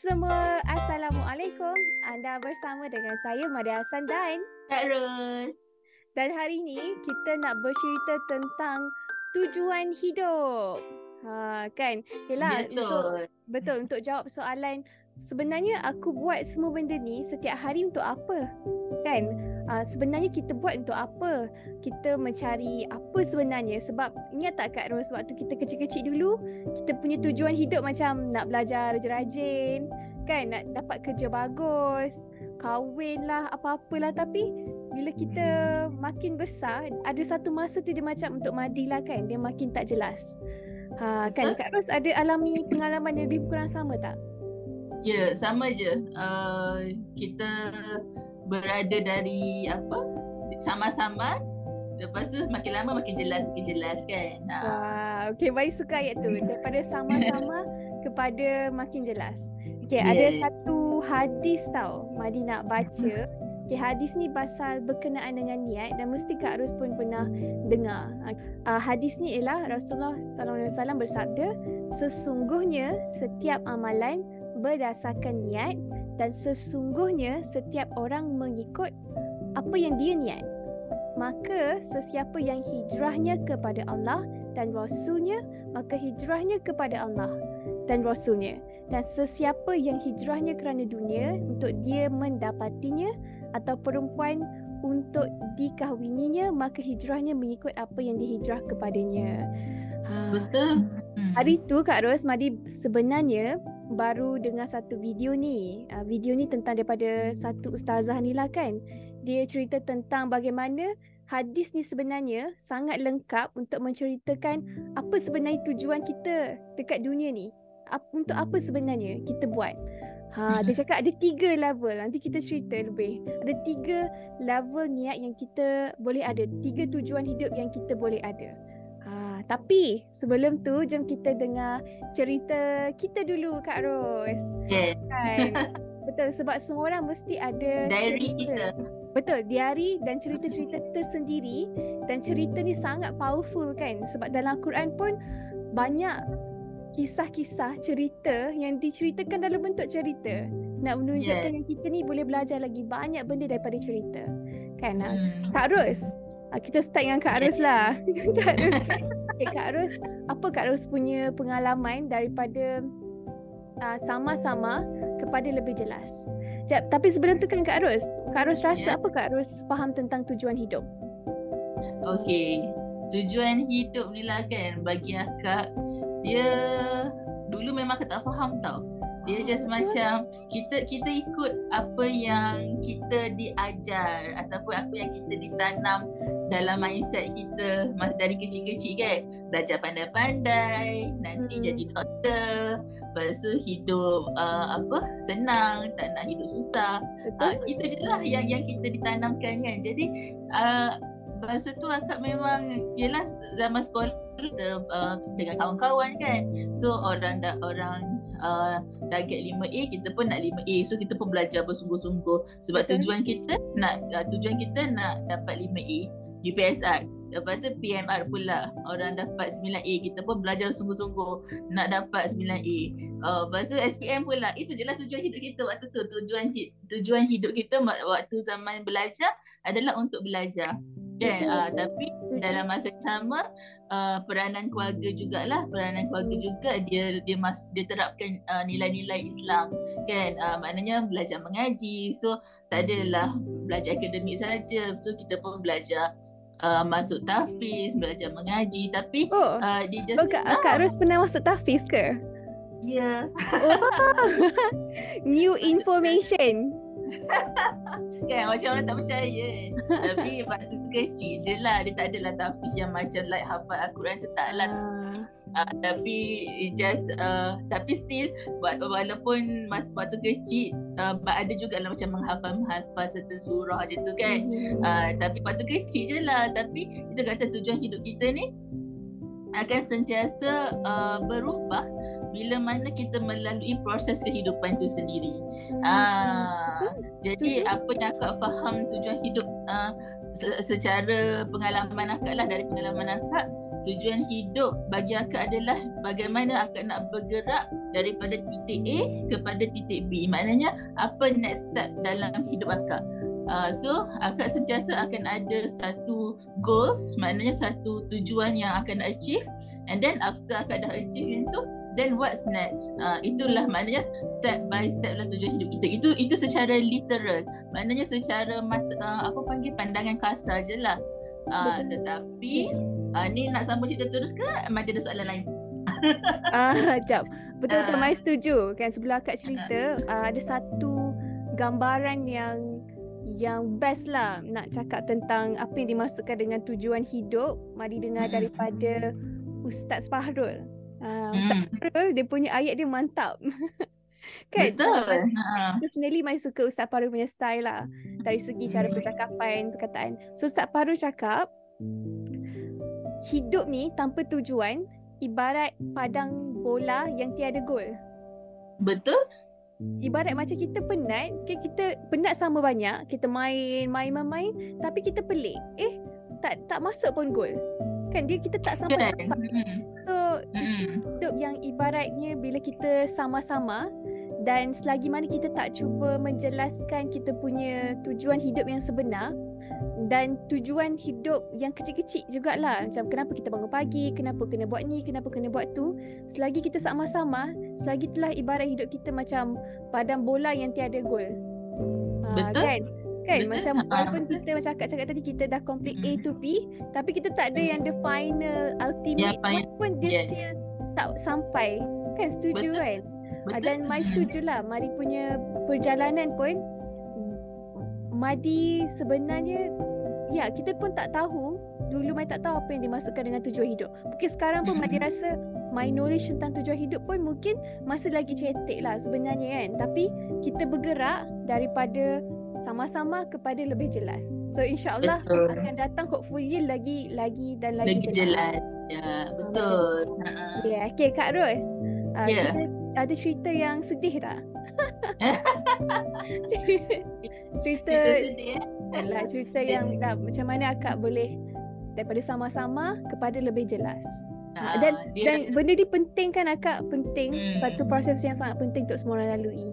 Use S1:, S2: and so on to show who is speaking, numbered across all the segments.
S1: Semua, Assalamualaikum. Anda bersama dengan saya Madia Hassan dan
S2: Ros.
S1: dan hari ini kita nak bercerita tentang tujuan hidup. Ha kan? Yalah untuk
S2: Betul.
S1: betul untuk jawab soalan sebenarnya aku buat semua benda ni setiap hari untuk apa? Kan? Uh, sebenarnya kita buat untuk apa? Kita mencari apa sebenarnya? Sebab ingat tak Kak Ros waktu kita kecil-kecil dulu, kita punya tujuan hidup macam nak belajar rajin-rajin, kan? Nak dapat kerja bagus, kahwin lah, apa-apalah tapi bila kita makin besar, ada satu masa tu dia macam untuk Madi lah kan, dia makin tak jelas. Ha, kan
S2: Betul.
S1: Kak Ros ada alami pengalaman yang lebih kurang sama tak?
S2: Ya, sama je. Uh, kita berada dari apa? Sama-sama. Lepas tu makin lama makin jelas, makin jelas kan. Ha.
S1: Wah, okay, baik suka ayat tu. Daripada sama-sama kepada makin jelas. Okay,
S2: Yeah.
S1: ada satu hadis tau Madi nak baca. Okay, hadis ni pasal berkenaan dengan niat dan mesti Kak Ros pun pernah dengar. Uh, hadis ni ialah Rasulullah SAW bersabda, sesungguhnya setiap amalan berdasarkan niat dan sesungguhnya setiap orang mengikut apa yang dia niat. Maka sesiapa yang hijrahnya kepada Allah dan Rasulnya, maka hijrahnya kepada Allah dan Rasulnya. Dan sesiapa yang hijrahnya kerana dunia untuk dia mendapatinya atau perempuan untuk dikahwininya, maka hijrahnya mengikut apa yang dihijrah kepadanya. Ha.
S2: Betul. Hmm.
S1: Hari tu Kak Ros Madi sebenarnya baru dengar satu video ni. Uh, video ni tentang daripada satu ustazah ni lah kan. Dia cerita tentang bagaimana hadis ni sebenarnya sangat lengkap untuk menceritakan apa sebenarnya tujuan kita dekat dunia ni. Ap, untuk apa sebenarnya kita buat. Ha, dia cakap ada tiga level. Nanti kita cerita lebih. Ada tiga level niat yang kita boleh ada. Tiga tujuan hidup yang kita boleh ada. Ha, tapi sebelum tu jom kita dengar cerita kita dulu Kak Ros.
S2: Yes.
S1: Kan? Betul sebab semua orang mesti ada
S2: Diary
S1: cerita.
S2: kita.
S1: Betul, diari dan cerita-cerita tersendiri dan cerita ni sangat powerful kan sebab dalam Quran pun banyak kisah-kisah cerita yang diceritakan dalam bentuk cerita nak menunjukkan
S2: Yes.
S1: yang kita ni boleh belajar lagi banyak benda daripada cerita. Kan? Hmm. Kak Ros, ah, kita start dengan Kak Ros lah. Kak Ros. Okay, Kak Ros, apa Kak Ros punya pengalaman daripada uh, sama-sama kepada lebih jelas? Jap, tapi sebelum tu kan Kak Ros, Kak Ros rasa
S2: Ya.
S1: apa Kak Ros faham tentang tujuan hidup?
S2: Okey. Tujuan hidup ni lah kan bagi akak dia dulu memang aku tak faham tau. Dia just macam kita kita ikut apa yang kita diajar ataupun apa yang kita ditanam dalam mindset kita masa dari kecil-kecil kan. Belajar pandai-pandai, nanti
S1: Hmm.
S2: jadi doktor, lepas tu hidup uh, apa senang, tak nak hidup susah.
S1: Betul?
S2: Ah, itu je lah yang yang kita ditanamkan kan. Jadi uh, masa tu akak memang yelah zaman sekolah kita uh, dengan kawan-kawan kan. So orang dah orang uh, target 5A kita pun nak 5A. So kita pun belajar bersungguh-sungguh sebab
S1: Betul.
S2: tujuan kita nak uh, tujuan kita nak dapat 5A UPSR. Lepas tu PMR pula. Orang dapat 9A kita pun belajar sungguh-sungguh nak dapat 9A. Uh, lepas tu SPM pula. Itu je lah tujuan hidup kita waktu tu. Tujuan tujuan hidup kita waktu zaman belajar adalah untuk belajar. Kan? Uh, tapi dalam masa yang sama uh, peranan keluarga jugalah. Peranan keluarga juga dia dia mas dia terapkan uh, nilai-nilai Islam. Kan? Uh, maknanya belajar mengaji. So tak adalah belajar akademik saja. So kita pun belajar uh, masuk tahfiz belajar mengaji. Tapi
S1: Oh,
S2: uh, dia just
S1: oh Kak, Kak Ros pernah masuk tahfiz ke?
S2: ya.
S1: Oh, new information.
S2: kan macam orang tak percaya. Tapi waktu kecil je lah. Dia tak adalah tafiz yang macam like hafal Al-Quran tu tak lah. Uh, tapi just uh, tapi still walaupun masa waktu kecil uh, ada juga lah macam menghafal menghafal satu surah je tu kan. Uh, tapi waktu kecil je lah. Tapi kita kata tujuan hidup kita ni akan sentiasa uh, berubah bila mana kita melalui proses kehidupan itu sendiri. Uh, jadi apa yang akak faham tujuan hidup uh, secara pengalaman akak lah dari pengalaman akak tujuan hidup bagi akak adalah bagaimana akak nak bergerak daripada titik A kepada titik B. Maknanya apa next step dalam hidup akak. Uh, so akak sentiasa akan ada satu goals, maknanya satu tujuan yang akan achieve and then after akak dah achieve itu then what's next uh, itulah maknanya step by step lah tujuan hidup kita. Itu itu secara literal. Maknanya secara mata, uh, apa panggil pandangan kasar je lah. Uh, tetapi uh, ni nak sambung cerita terus ke? Masih ada soalan lain?
S1: Ah jap betul betul uh, mai setuju. Kan sebelum akak cerita uh, ada satu gambaran yang yang best lah nak cakap tentang apa yang dimasukkan dengan tujuan hidup. Mari dengar daripada Ustaz Fahrul Uh, hmm. dia punya ayat dia mantap.
S2: kan? Betul.
S1: Ha. Personally, saya suka Ustaz Paru punya style lah. Dari segi cara hmm. percakapan, perkataan. So, Ustaz Paru cakap, hidup ni tanpa tujuan, ibarat padang bola yang tiada gol.
S2: Betul.
S1: Ibarat macam kita penat, kita penat sama banyak, kita main, main, main, main, tapi kita pelik. Eh, tak tak masuk pun gol kan dia kita tak sama-sama so hidup yang ibaratnya bila kita sama-sama dan selagi mana kita tak cuba menjelaskan kita punya tujuan hidup yang sebenar dan tujuan hidup yang kecil-kecil jugalah. Macam kenapa kita bangun pagi kenapa kena buat ni kenapa kena buat tu. Selagi kita sama-sama selagi itulah ibarat hidup kita macam padang bola yang tiada gol.
S2: Betul.
S1: kan Kan Betul? macam walaupun kita macam akak cakap tadi kita dah complete hmm. A to B tapi kita tak ada yang the final ultimate yeah, fine. pun dia yes. still tak sampai. Kan setuju Betul. kan? Betul. Dan Mai setuju lah Mari punya perjalanan pun Madi sebenarnya Ya kita pun tak tahu Dulu Mai tak tahu apa yang dimasukkan dengan tujuan hidup Mungkin sekarang pun Madi rasa My knowledge tentang tujuan hidup pun mungkin Masih lagi cetek lah sebenarnya kan Tapi kita bergerak daripada sama-sama kepada lebih jelas. So insya-Allah akan datang hopefully lagi lagi dan lagi,
S2: lagi jelas. jelas. Ya, betul.
S1: Ha. Ya, yeah. okey Kak Ros. Uh, yeah. Kita ada cerita yang sedih tak? cerita, cerita sedih eh. Lah, cerita yang dah, macam mana akak boleh daripada sama-sama kepada lebih jelas. Uh, dan dia, dan benda ni penting kan akak penting hmm. satu proses yang sangat penting untuk semua orang lalui.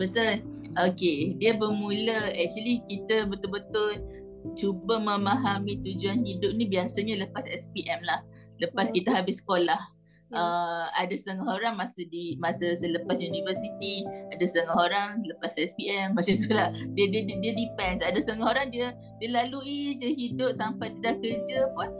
S2: Betul. Okay. Dia bermula actually kita betul-betul cuba memahami tujuan hidup ni biasanya lepas SPM lah. Lepas oh. kita habis sekolah. Uh, ada setengah orang masa di masa selepas universiti, ada setengah orang lepas SPM macam tu lah. Dia dia dia, dia depends. Ada setengah orang dia dia lalui je hidup sampai dia dah kerja pun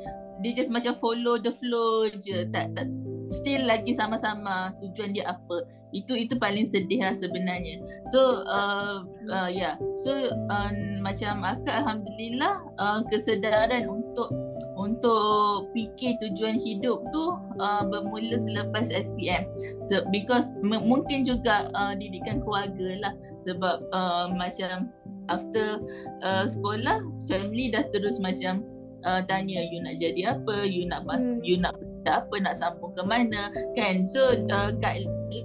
S2: dia just macam follow the flow je. Tak tak still lagi sama-sama tujuan dia apa. Itu itu paling sedih lah sebenarnya. So uh, uh, ya. Yeah. so uh, macam akak alhamdulillah uh, kesedaran untuk untuk fikir tujuan hidup tu uh, bermula selepas SPM so, because m- mungkin juga uh, didikan keluarga lah. Sebab uh, macam after uh, sekolah family dah terus macam uh, tanya you nak jadi apa, you nak mas, hmm. you nak apa, nak sambung ke mana, kan? So uh,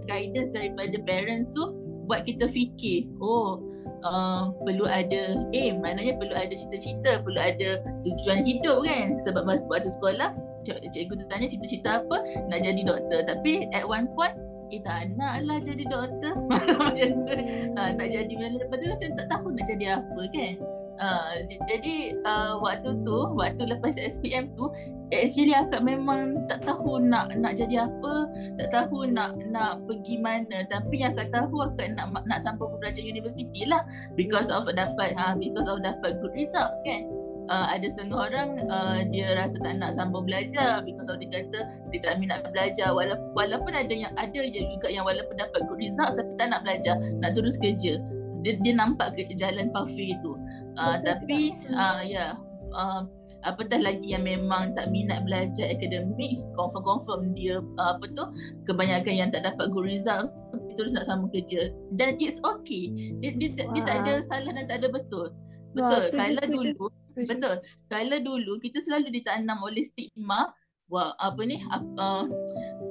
S2: guidance daripada parents tu buat kita fikir, oh uh, perlu ada aim, maknanya perlu ada cita-cita, perlu ada tujuan hidup kan? Sebab masa waktu sekolah, cikgu tu tanya cita-cita apa, nak jadi doktor. Tapi at one point, kita eh, nak lah jadi doktor. Macam tu. Ha, nak jadi mana? Lepas tu macam tak tahu nak jadi apa kan Uh, jadi uh, waktu tu waktu lepas SPM tu actually akak memang tak tahu nak nak jadi apa tak tahu nak nak pergi mana. Tapi yang akak tahu akak nak nak sampai pelajar universiti lah. Because of dapat ha because of dapat good results kan. Uh, ada setengah orang uh, dia rasa tak nak sambung belajar. Because of dia kata dia tak minat belajar. Walaupun, walaupun ada yang ada juga yang walaupun dapat good results tapi tak nak belajar nak terus kerja. Dia, dia nampak ke jalan pathway tu uh, tapi uh, ya yeah, uh, apatah lagi yang memang tak minat belajar akademik confirm-confirm dia uh, apa tu kebanyakan yang tak dapat good result terus nak sama kerja. Dan it's okay. Dia, dia, dia, dia tak ada salah dan tak ada betul. Betul Wah, kalau dulu betul. Kalau dulu kita selalu ditanam oleh stigma wah apa ni uh,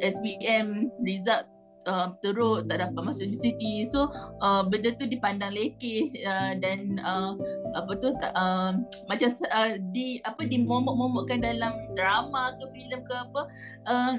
S2: SBM result uh, teruk tak dapat masuk universiti. So uh, benda tu dipandang lekeh uh, dan uh, apa tu uh, macam uh, di apa dimomok-momokkan dalam drama ke filem ke apa uh,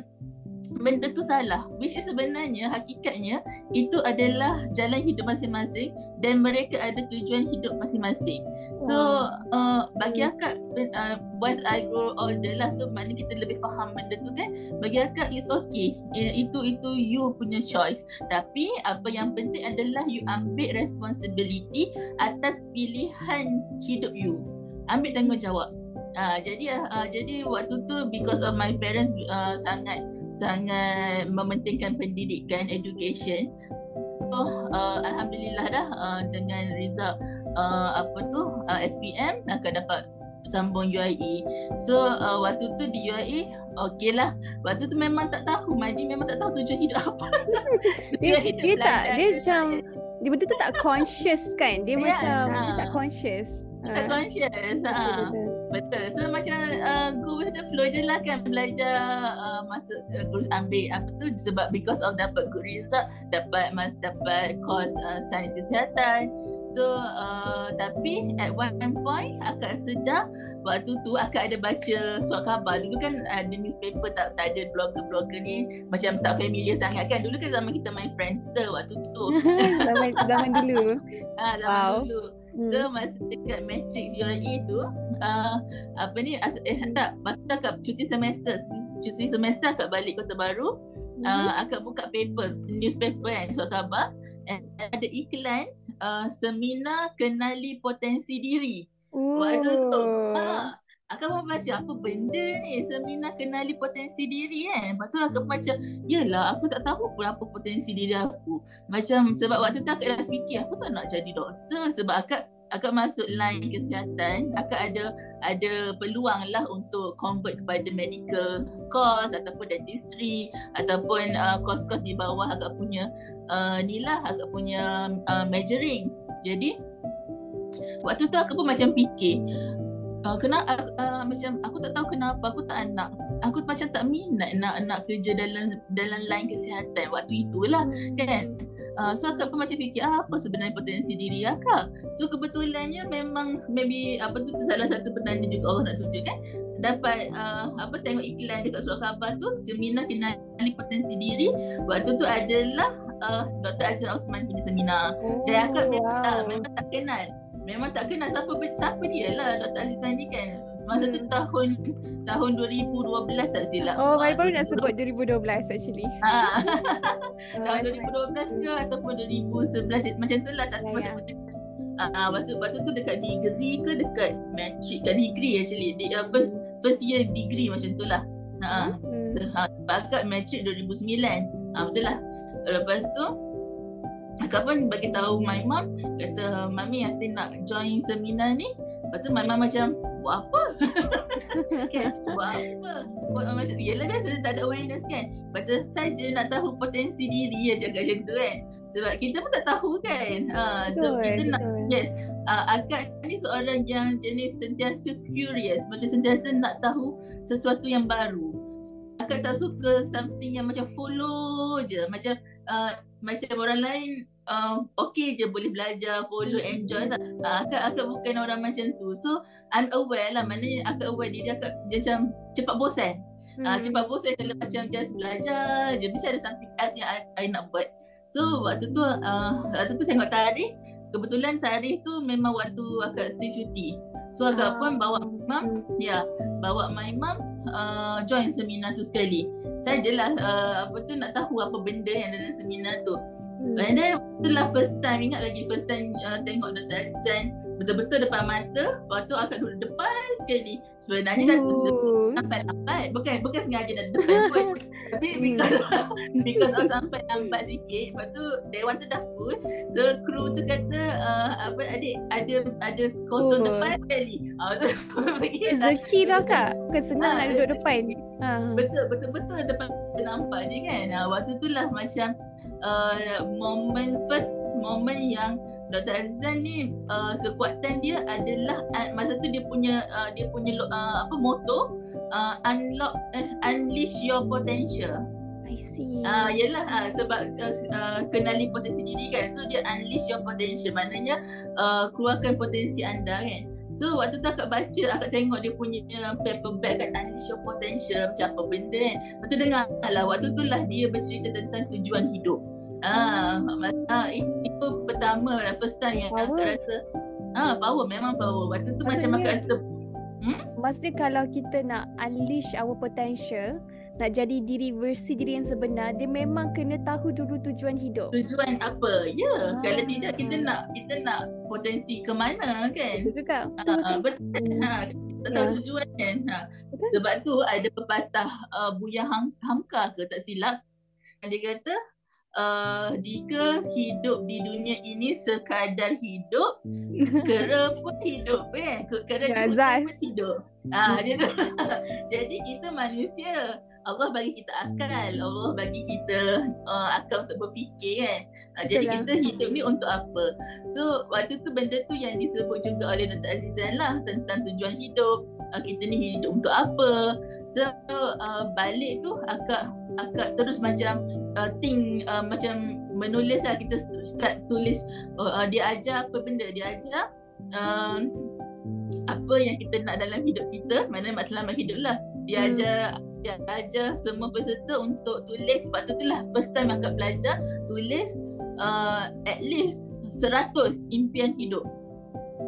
S2: benda tu salah. Which is sebenarnya hakikatnya itu adalah jalan hidup masing-masing dan mereka ada tujuan hidup masing-masing so uh, bagi akak uh, once I grow older lah so mana kita lebih faham benda tu kan? Bagi akak it's okay. Uh, itu itu you punya choice. Tapi apa yang penting adalah you ambil responsibility atas pilihan hidup you. Ambil tanggungjawab. Uh, jadi uh, jadi waktu tu because of my parents uh, sangat sangat mementingkan pendidikan education so uh, alhamdulillah dah uh, dengan result uh, apa tu uh, SPM akan dapat sambung UIE. So uh, waktu tu di UIE okey lah. Waktu tu memang tak tahu Madi memang tak tahu tujuan hidup apa.
S1: dia, hidup dia tak dia macam dia betul tu tak conscious kan. Dia yeah, macam ha. dia tak conscious.
S2: Tak ha. conscious. Ha. Betul, betul. So macam uh, go with the flow je lah kan belajar uh, masuk uh, ambil apa tu sebab because of dapat good result dapat mas dapat course uh, sains kesihatan. So uh, tapi at one point akak sedar waktu tu akak ada baca surat khabar. Dulu kan ada uh, newspaper tak tak ada blogger-blogger ni macam tak familiar sangat kan. Dulu kan zaman kita main Friendster waktu tu.
S1: zaman zaman dulu.
S2: Ah zaman wow. dulu. Hmm. So masa dekat matrix UAE tu uh, apa ni as, eh tak masa akak cuti semester cuti semester akak balik Kota Baru hmm. uh, akak buka papers newspaper kan surat khabar and ada iklan uh, seminar kenali potensi diri. Ooh. Waktu tu ha, akan membaca apa benda ni? Seminar kenali potensi diri kan lepas tu akak macam yelah aku tak tahu pun apa potensi diri aku. Macam sebab waktu tu akak dah fikir aku tak nak jadi doktor. Sebab akak akak masuk line kesihatan akak ada ada peluang lah untuk convert kepada medical course ataupun dentistry ataupun uh, course-course di bawah akak punya uh, ni lah akak punya uh, majoring jadi waktu tu aku pun macam fikir uh, kena uh, uh, macam aku tak tahu kenapa aku tak nak aku macam tak minat nak nak kerja dalam dalam line kesihatan waktu itulah kan? Uh, so akak pun macam fikir ah, apa sebenarnya potensi diri akak? So kebetulannya memang maybe apa tu salah satu petanda juga Allah nak tunjuk kan? Dapat uh, apa tengok iklan dekat surat khabar tu seminar kenali potensi diri. Waktu tu adalah uh, Dr. Azizan Osman punya seminar. Dan akak oh, wow. tak, memang tak kenal memang tak kenal siapa siapa dia lah Dr. Azizan ni kan masa tu hmm. tahun tahun 2012 tak silap
S1: oh baru baru nak sebut 2012 actually
S2: ha. tahun 2012 ke ataupun 2011 macam tu lah tak ya, macam tu Ah, uh, tu dekat degree ke dekat matric kat degree actually di uh, first first year degree macam tu lah. Ha. Hmm. Ha, bakat matric 2009. Ah, betul lah. Lepas tu Akak pun bagi tahu my mom kata mami Ati nak join seminar ni. Lepas tu my mom macam buat apa? kan? Buat apa? Buat macam yalah biasa tak ada awareness kan. Lepas tu saja nak tahu potensi diri ya cakap macam tu kan. Sebab kita pun tak tahu kan. Ha, so betul, kita betul. nak yes. Uh, akak ni seorang yang jenis sentiasa curious. Macam sentiasa nak tahu sesuatu yang baru. Akak tak suka something yang macam follow je. Macam uh, macam orang lain uh, okay je boleh belajar, follow, hmm. enjoy tak. Uh, akak, akak bukan orang macam tu. So I'm aware lah maknanya akak aware diri akak dia macam cepat bosan. Hmm. Uh, cepat bosan kalau macam just belajar je. Mesti ada something else yang I, I nak buat. So waktu tu, uh, waktu tu tengok tarikh. Kebetulan tarikh tu memang waktu akak stay cuti. So agak pun bawa mum, ya, yeah, bawa my mum uh, join seminar tu sekali. Saya jelas uh, apa tu nak tahu apa benda yang dalam seminar tu. Hmm. And then itulah first time ingat lagi first time uh, tengok Dr. Azizan betul-betul depan mata lepas tu akak duduk depan sekali sebenarnya dah
S1: Ooh.
S2: sampai lambat bukan bukan sengaja dah depan pun tapi because because of sampai lambat sikit lepas tu dewan tu dah full so kru tu kata uh, apa adik ada ada kosong
S1: Oh.
S2: depan sekali ah so lah.
S1: Rezeki dah kak. Bukan senang
S2: Ah,
S1: nak duduk depan. Ha.
S2: betul betul betul depan nampak je kan uh, waktu tu lah macam uh, moment first moment yang Dr. Azan ni uh, kekuatan dia adalah uh, masa tu dia punya uh, dia punya uh, apa moto uh, unlock uh, unleash your potential.
S1: I see.
S2: Ah uh, yalah uh, sebab uh, uh, kenali potensi diri kan. So dia unleash your potential maknanya uh, keluarkan potensi anda kan. So waktu tu akak baca, akak tengok dia punya paperback kan Unleash Your Potential macam apa benda kan. Lepas tu dengar lah, waktu tu lah dia bercerita tentang tujuan hidup. Ah, ah itu, itu pertama lah, first time yang
S1: Power.
S2: akak rasa ah power memang power. Waktu tu macam
S1: Maksudnya-
S2: akak rasa
S1: Maksudnya kalau kita nak unleash our potential, nak jadi diri versi diri yang sebenar, dia memang kena tahu dulu tujuan hidup.
S2: tujuan apa. Ya, yeah. kalau
S1: Ah.
S2: tidak kita nak kita nak potensi ke mana kan.
S1: Betul juga.
S2: Ah,
S1: Betul,
S2: ah,
S1: betul.
S2: betul.
S1: Hmm.
S2: Ha, tak tahu
S1: Ya.
S2: tujuan kan. Ha.
S1: Betul.
S2: Sebab tu ada pepatah uh, Buya Ham, Hamka ke tak silap. Dia kata uh, jika hidup di dunia ini sekadar hidup, kera pun hidup kan. Kera juga
S1: Azaz.
S2: pun hidup. Ah, dia tu. Jadi kita manusia Allah bagi kita akal, Allah bagi kita uh, akal untuk berfikir kan. Uh, jadi
S1: lah.
S2: kita hidup ni untuk apa? So waktu tu benda tu yang disebut juga oleh Dr. Azizan lah tentang tujuan hidup. Uh, kita ni hidup untuk apa? So uh, balik tu akak akak terus macam uh, think uh, macam menulis lah kita start tulis uh, uh, dia ajar apa benda dia ajar uh, apa yang kita nak dalam hidup kita mana matlamat hidup lah dia
S1: Hmm.
S2: ajar dia ajar semua peserta untuk tulis sebab tu tu lah first time akak belajar tulis uh, at least 100 impian hidup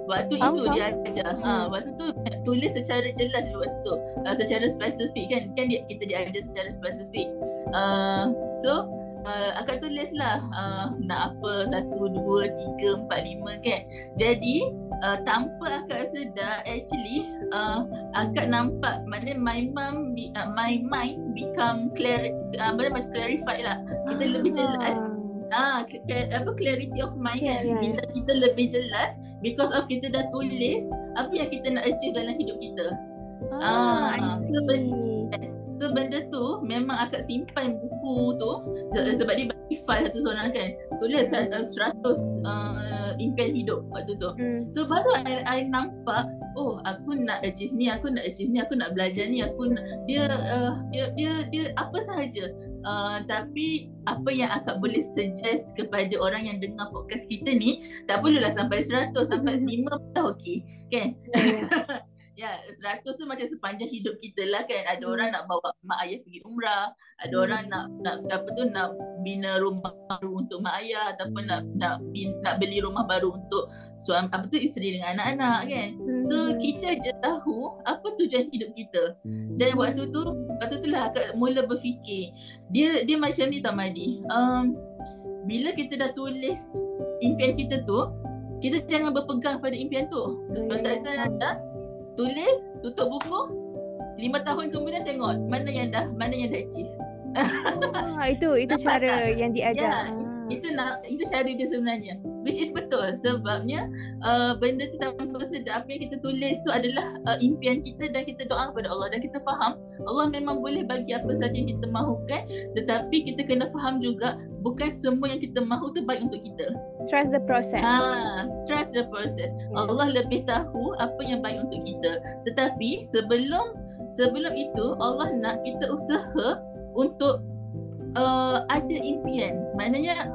S2: Waktu
S1: Faham,
S2: itu
S1: faham.
S2: dia ajar. Ha,
S1: Hmm.
S2: waktu tu tulis secara jelas dulu waktu tu. Uh, secara spesifik kan. Kan dia, kita diajar secara spesifik. Uh, so uh, akak tulis lah uh, nak apa satu, dua, tiga, empat, lima kan. Jadi uh, tanpa akak sedar actually uh, akak nampak mana my mom be, uh, my mind become clear uh, mana macam clarified lah. Kita lebih jelas Ah, apa clarity of mind
S1: Ya,
S2: kan.
S1: ya,
S2: Bila kita lebih jelas because of kita dah tulis apa yang kita nak achieve dalam hidup kita.
S1: Ah,
S2: Ah, so ben- So benda tu memang akak simpan buku tu
S1: Hmm.
S2: sebab dia bagi file satu seorang kan. Tulis uh, 100 uh, impian hidup waktu tu.
S1: Hmm.
S2: So baru I, I nampak oh aku nak achieve ni, aku nak achieve ni, aku nak belajar ni, aku nak dia uh, dia dia dia apa sahaja. Uh, tapi apa yang akak boleh suggest kepada orang yang dengar podcast kita ni tak perlulah sampai 100 sampai 5 pun dah okey kan?
S1: Ya,
S2: ya 100 tu macam sepanjang hidup kita lah kan ada
S1: Hmm.
S2: orang nak bawa mak ayah pergi umrah ada
S1: Hmm.
S2: orang nak nak apa tu nak bina rumah baru untuk mak ayah ataupun nak nak bin, nak beli rumah baru untuk suami apa tu isteri dengan anak-anak kan So
S1: Hmm.
S2: kita je tahu apa tujuan hidup kita. Dan waktu tu waktu tu lah akak mula berfikir. Dia dia macam ni tau Madi. Um, bila kita dah tulis impian kita tu, kita jangan berpegang pada impian tu. Kalau tak salah dah tulis, tutup buku, lima tahun kemudian tengok mana yang dah mana yang dah achieve.
S1: Ah, itu itu
S2: Nampak
S1: cara
S2: tak?
S1: yang diajar.
S2: Ya. Itu nak itu cara dia sebenarnya. Which is betul sebabnya uh, benda tu tanpa sedar apa yang kita tulis tu adalah uh, impian kita dan kita doa kepada Allah dan kita faham Allah memang boleh bagi apa saja yang kita mahukan tetapi kita kena faham juga bukan semua yang kita mahu tu baik untuk kita.
S1: Trust the process.
S2: Ha, trust the process.
S1: Ya.
S2: Allah lebih tahu apa yang baik untuk kita. Tetapi sebelum sebelum itu Allah nak kita usaha untuk uh, ada impian. Maknanya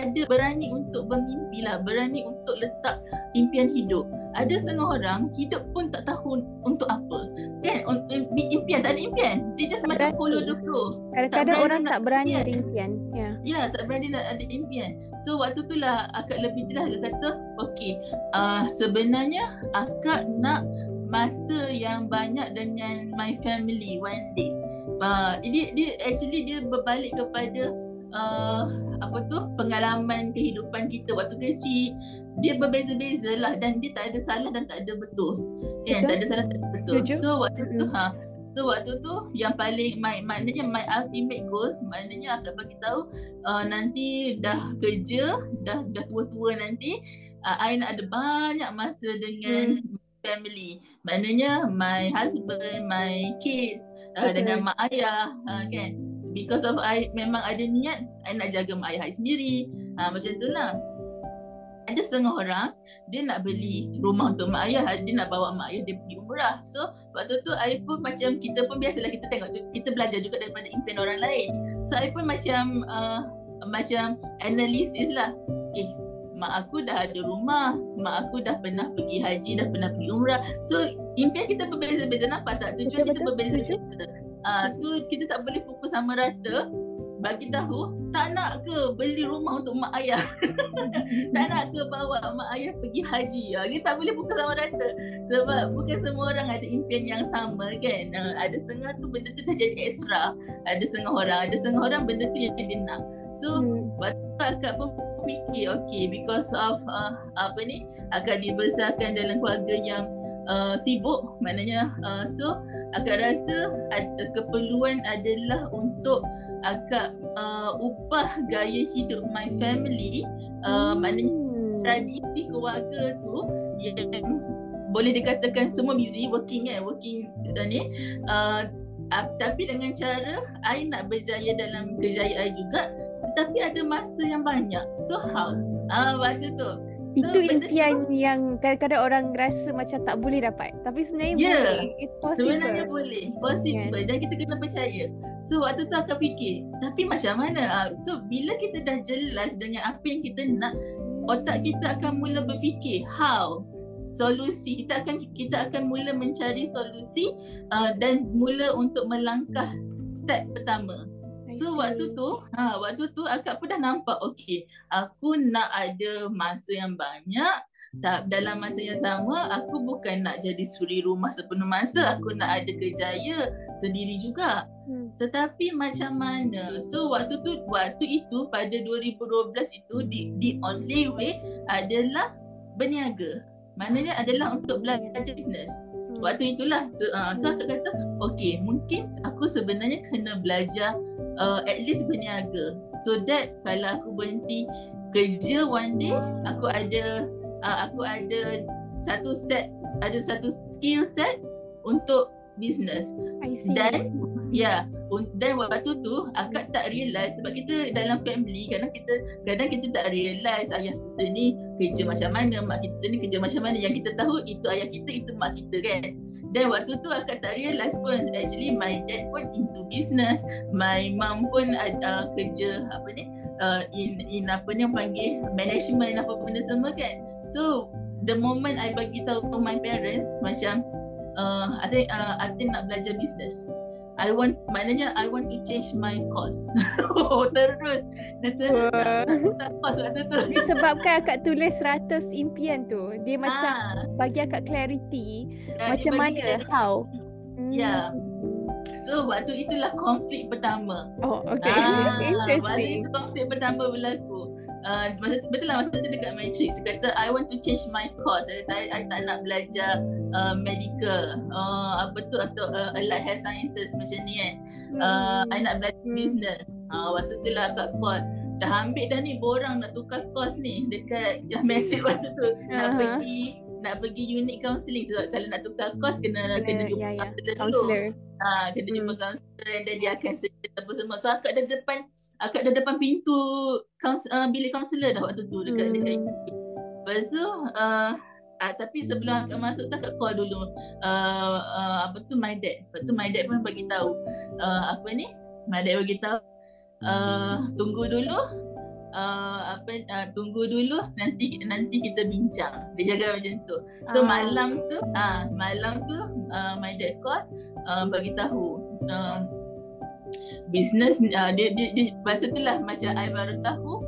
S2: ada berani untuk bermimpi lah, berani untuk letak impian hidup. Ada setengah orang hidup pun tak tahu untuk apa. Kan? Impian tak ada impian. Dia just
S1: Tak
S2: macam
S1: berani.
S2: follow the flow.
S1: Kadang-kadang
S2: berani
S1: orang tak berani
S2: impian.
S1: ada impian. Ya.
S2: Ya, tak berani nak ada impian. So waktu tu lah akak lebih jelas akak kata, okay, uh, sebenarnya akak nak masa yang banyak dengan my family one day. Uh, dia, dia actually dia berbalik kepada uh, apa tu pengalaman kehidupan kita waktu kecil dia berbeza-beza lah dan dia tak ada salah dan tak ada betul. Kan? Tak ada salah tak ada betul.
S1: Setuju.
S2: So waktu tu ha So waktu tu yang paling my, maknanya my ultimate goals maknanya akan bagi tahu uh, nanti dah kerja dah dah tua-tua nanti uh, I nak ada banyak masa dengan hmm. family. Maknanya my husband, my kids uh, dengan mak ayah. Uh, kan. Because of I memang ada niat I nak jaga mak ayah I sendiri. Uh, macam tu lah. Ada setengah orang dia nak beli rumah untuk mak ayah. Dia nak bawa mak ayah dia pergi umrah. So waktu tu I pun macam kita pun biasalah kita tengok. Kita belajar juga daripada impian orang lain. So I pun macam uh, macam analisis lah. Eh mak aku dah ada rumah mak aku dah pernah pergi haji dah pernah pergi umrah. So impian kita berbeza-beza. Nampak tak? Tujuan kita berbeza-beza. Uh, so kita tak boleh pukul sama rata. Bagi tahu tak nak ke beli rumah untuk mak ayah? Tak nak ke bawa mak ayah pergi haji? Ha, kita tak boleh pukul sama rata. Sebab bukan semua orang ada impian yang sama kan? Uh, ada setengah tu benda tu dah jadi extra ada setengah orang ada setengah orang benda tu yang dia nak. So hmm. waktu akak pun fikir okay because of uh, apa ni akak dibesarkan dalam keluarga yang uh, sibuk maknanya uh, so akak rasa ada keperluan adalah untuk agak uh, ubah gaya hidup my family uh, hmm. maknanya tradisi keluarga tu yang boleh dikatakan semua busy working eh working uh, ni uh, uh, tapi dengan cara I nak berjaya dalam kerjaya I juga tetapi ada masa yang banyak so how ah uh, waktu tu
S1: So, itu impian tu, yang kadang-kadang orang rasa macam tak boleh dapat. Tapi sebenarnya yeah, boleh. It's possible.
S2: Sebenarnya boleh. Possible. Yes. Dan kita kena percaya. So waktu tu akan fikir. Tapi macam mana? Ah, so bila kita dah jelas dengan apa yang kita nak. Otak kita akan mula berfikir. How? Solusi. Kita akan kita akan mula mencari solusi. Uh, dan mula untuk melangkah step pertama. So waktu tu, ha waktu tu akak pun dah nampak okey, aku nak ada masa yang banyak. Tak dalam masa yang sama aku bukan nak jadi suri rumah sepenuh masa. Aku nak ada kejaya sendiri juga. Hmm. tetapi macam mana? So waktu tu waktu itu pada 2012 itu the, the only way adalah berniaga. Maknanya adalah untuk belajar bisnes hmm. waktu itulah so, uh, so aku kata okey mungkin aku sebenarnya kena belajar uh, at least berniaga. So that kalau aku berhenti kerja one day aku ada uh, aku ada satu set ada satu skill set untuk business. Dan ya yeah, dan waktu tu akak tak realise sebab kita dalam family kadang kita kadang kita tak realise ayah kita ni kerja macam mana mak kita ni kerja macam mana. Yang kita tahu itu ayah kita itu mak kita kan dan waktu tu akak tak realise pun actually my dad pun into business. My mom pun ada uh, kerja apa ni uh, in in apa ni panggil management apa benda semua kan. So the moment I bagi tahu to my parents macam uh, I think uh, I think nak belajar business. I want maknanya I want to change my course. oh, terus dan terus tak course waktu tu.
S1: Disebabkan akak tulis 100 impian tu. Dia macam ha. bagi akak clarity dan macam mana clarity. how.
S2: Ya. Yeah. So waktu itulah konflik pertama.
S1: Oh, okay. Ah, Interesting.
S2: Waktu itu konflik pertama berlaku uh, masa betul lah masa tu dekat matrix dia kata I want to change my course I, I, I tak nak belajar uh, medical uh, apa tu atau uh, allied health sciences macam ni kan uh, I nak belajar hmm. business uh, waktu tu lah kat call dah ambil dah ni borang nak tukar course ni dekat yang matrix waktu tu uh-huh. nak pergi nak pergi unit counselling sebab kalau nak tukar course kena kena, kena jumpa yeah, yeah. counselor dulu. Ha, kena hmm. jumpa counselor dan dia akan suggest apa semua. So akak dah depan dah depan pintu kons, uh, bilik kaunselor dah waktu tu dekat hmm. dekat lepas tu uh, uh, tapi sebelum akak masuk tu akak call dulu. Uh, uh, apa tu my dad. Lepas tu my dad pun bagi tahu. Uh, apa ni? My dad bagi tahu. Uh, tunggu dulu. Uh, apa uh, tunggu dulu. Nanti nanti kita bincang. Dia jaga macam tu. So uh. malam tu ah uh, malam tu uh, my dad call uh, bagi tahu. Uh, business uh, dia, dia, dia masa tu lah macam I baru tahu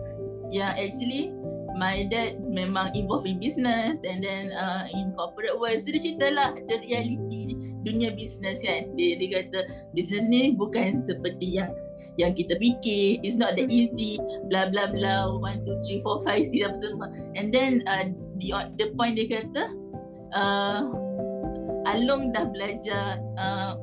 S2: yang actually my dad memang involved in business and then uh, in corporate world. So dia cerita lah the reality dunia business kan. Dia, dia kata business ni bukan seperti yang yang kita fikir. It's not that easy bla bla bla one two three four five six apa semua. And then uh, the the point dia kata uh, Along dah belajar uh,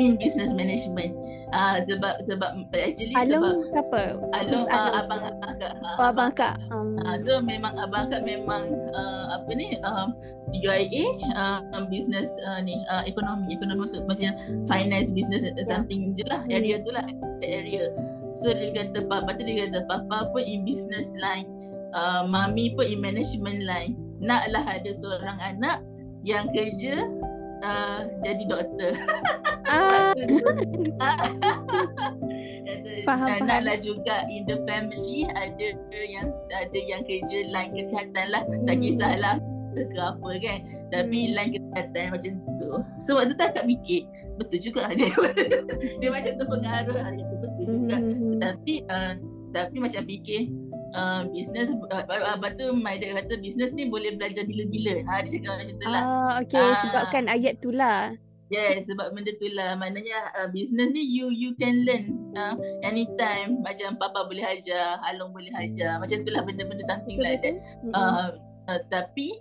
S2: in business management uh, sebab sebab actually
S1: Along
S2: sebab
S1: siapa?
S2: Along
S1: Miss
S2: uh,
S1: Along.
S2: abang akak uh,
S1: Oh, abang kak. Um,
S2: Uh, so memang abang akak memang uh, apa ni um, UIA uh, business uh, ni uh, ekonomi ekonomi maksud macam finance business yeah. something je lah
S1: Hmm.
S2: area tu lah area so dia kata papa tu dia kata papa pun in business line uh, mami pun in management line naklah ada seorang anak yang kerja uh, jadi doktor.
S1: Ah, Faham,
S2: uh,
S1: faham.
S2: juga in the family ada yang ada yang kerja line kesihatan lah. Tak
S1: Hmm.
S2: kisahlah ke apa kan. Tapi
S1: Hmm.
S2: line kesihatan macam tu. So waktu tu akak fikir betul juga je dia. Macam terpengaruh lah kata betul juga.
S1: Hmm,
S2: tapi uh, tapi macam fikir uh, business uh, lepas tu my dad kata business ni boleh belajar bila-bila ha dia cakap macam tu lah
S1: Ah, okay.
S2: Ah.
S1: Sebabkan ayat tu lah.
S2: Yes, sebab benda tu lah. Maknanya uh, business ni you you can learn uh, anytime. Macam papa boleh ajar, Along boleh ajar. Macam tu lah benda-benda something like that. Uh, uh, tapi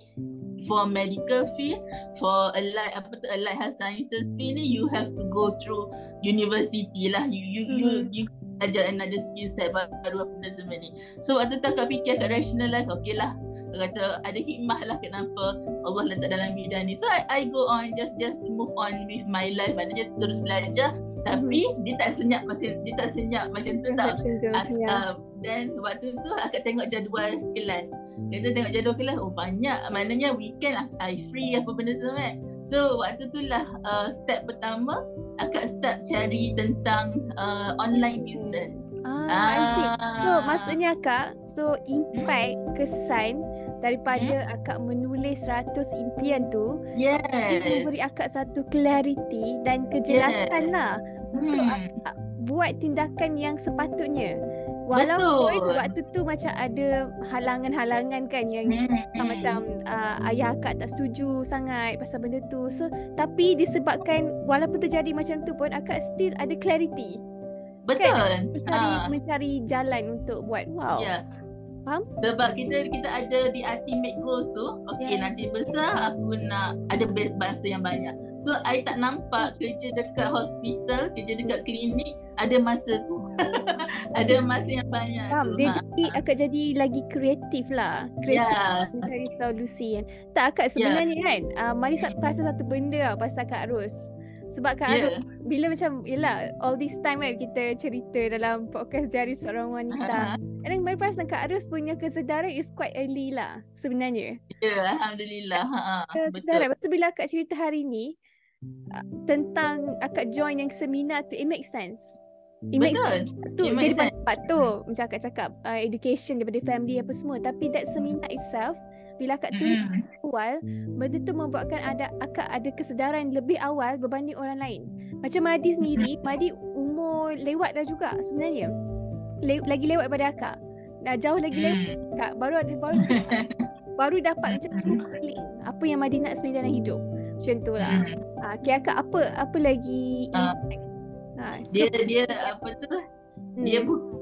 S2: for medical field, for allied apa tu allied health sciences field ni you have to go through university lah. You you you
S1: Mhm.
S2: you ajar another skill set baru apa benda semua ni. So waktu tu akak fikir akak rationalize okay lah. Kata ada hikmah lah kenapa Allah letak dalam bidang ni. So I, I go on just just move on with my life. Maknanya terus belajar tapi dia tak senyap macam dia tak senyap macam tu tak.
S1: Macam tu.
S2: Ak-
S1: Ya.
S2: uh, dan waktu tu akak tengok jadual kelas. Kita tengok jadual kelas oh banyak maknanya weekend lah I free apa benda semua kan. So waktu tu lah uh, step pertama akak start cari tentang uh, online business.
S1: Ah, I see. So
S2: Ah.
S1: maksudnya kak, so impact kesan daripada
S2: Hmm?
S1: akak menulis 100 impian tu
S2: Yes.
S1: memberi akak satu clarity dan kejelasan lah untuk
S2: Hmm.
S1: akak buat tindakan yang sepatutnya. Walaupun
S2: Betul.
S1: waktu tu macam ada halangan-halangan kan yang
S2: Hmm.
S1: macam uh, ayah akak tak setuju sangat pasal benda tu. So tapi disebabkan walaupun terjadi macam tu pun akak still ada clarity.
S2: betul.
S1: Mencari
S2: Ah.
S1: mencari jalan untuk buat. Wow.
S2: Ya.
S1: Faham?
S2: Sebab kita kita ada di ultimate goals tu, okay
S1: Yeah.
S2: nanti besar aku nak ada ba- bahasa yang banyak. So I tak nampak kerja dekat hospital, kerja dekat klinik ada masa tu. ada masa yang banyak
S1: Faham?
S2: tu.
S1: Dia
S2: Ha.
S1: jadi akak jadi lagi kreatif lah. Kreatif
S2: Ya.
S1: mencari solusi kan. Tak akak sebenarnya kan, uh, Mari sa- perasan satu benda tau pasal Kak Ros. Sebab Kak
S2: Ya.
S1: Ros bila macam yelah all this time kan kita cerita dalam podcast Jari Seorang Wanita. And then Mari perasan Kak Ros punya kesedaran is quite early lah sebenarnya.
S2: Ya, alhamdulillah. Ha, ha, betul.
S1: kesedaran. Lepas tu bila akak cerita hari ni uh, tentang akak join yang seminar tu it makes sense. It makes
S2: Betul.
S1: tu
S2: It
S1: dia
S2: makes
S1: dapat tempat tu. Macam akak cakap uh, education daripada family apa semua. Tapi that seminar itself bila akak tulis
S2: Mm-mm.
S1: awal benda tu membuatkan ada akak ada kesedaran lebih awal berbanding orang lain. Macam Madi sendiri Madi umur lewat dah juga sebenarnya. Le- lagi lewat daripada akak. Dah jauh lagi lewat
S2: Mm.
S1: akak. Baru ada baru baru dapat macam feeling apa yang Madi nak sebenarnya dalam hidup. Macam tu lah.
S2: Mm.
S1: ha, okay, akak apa apa lagi
S2: Ah.
S1: Ha,
S2: Dia dia apa tu?
S1: hmm.
S2: Dia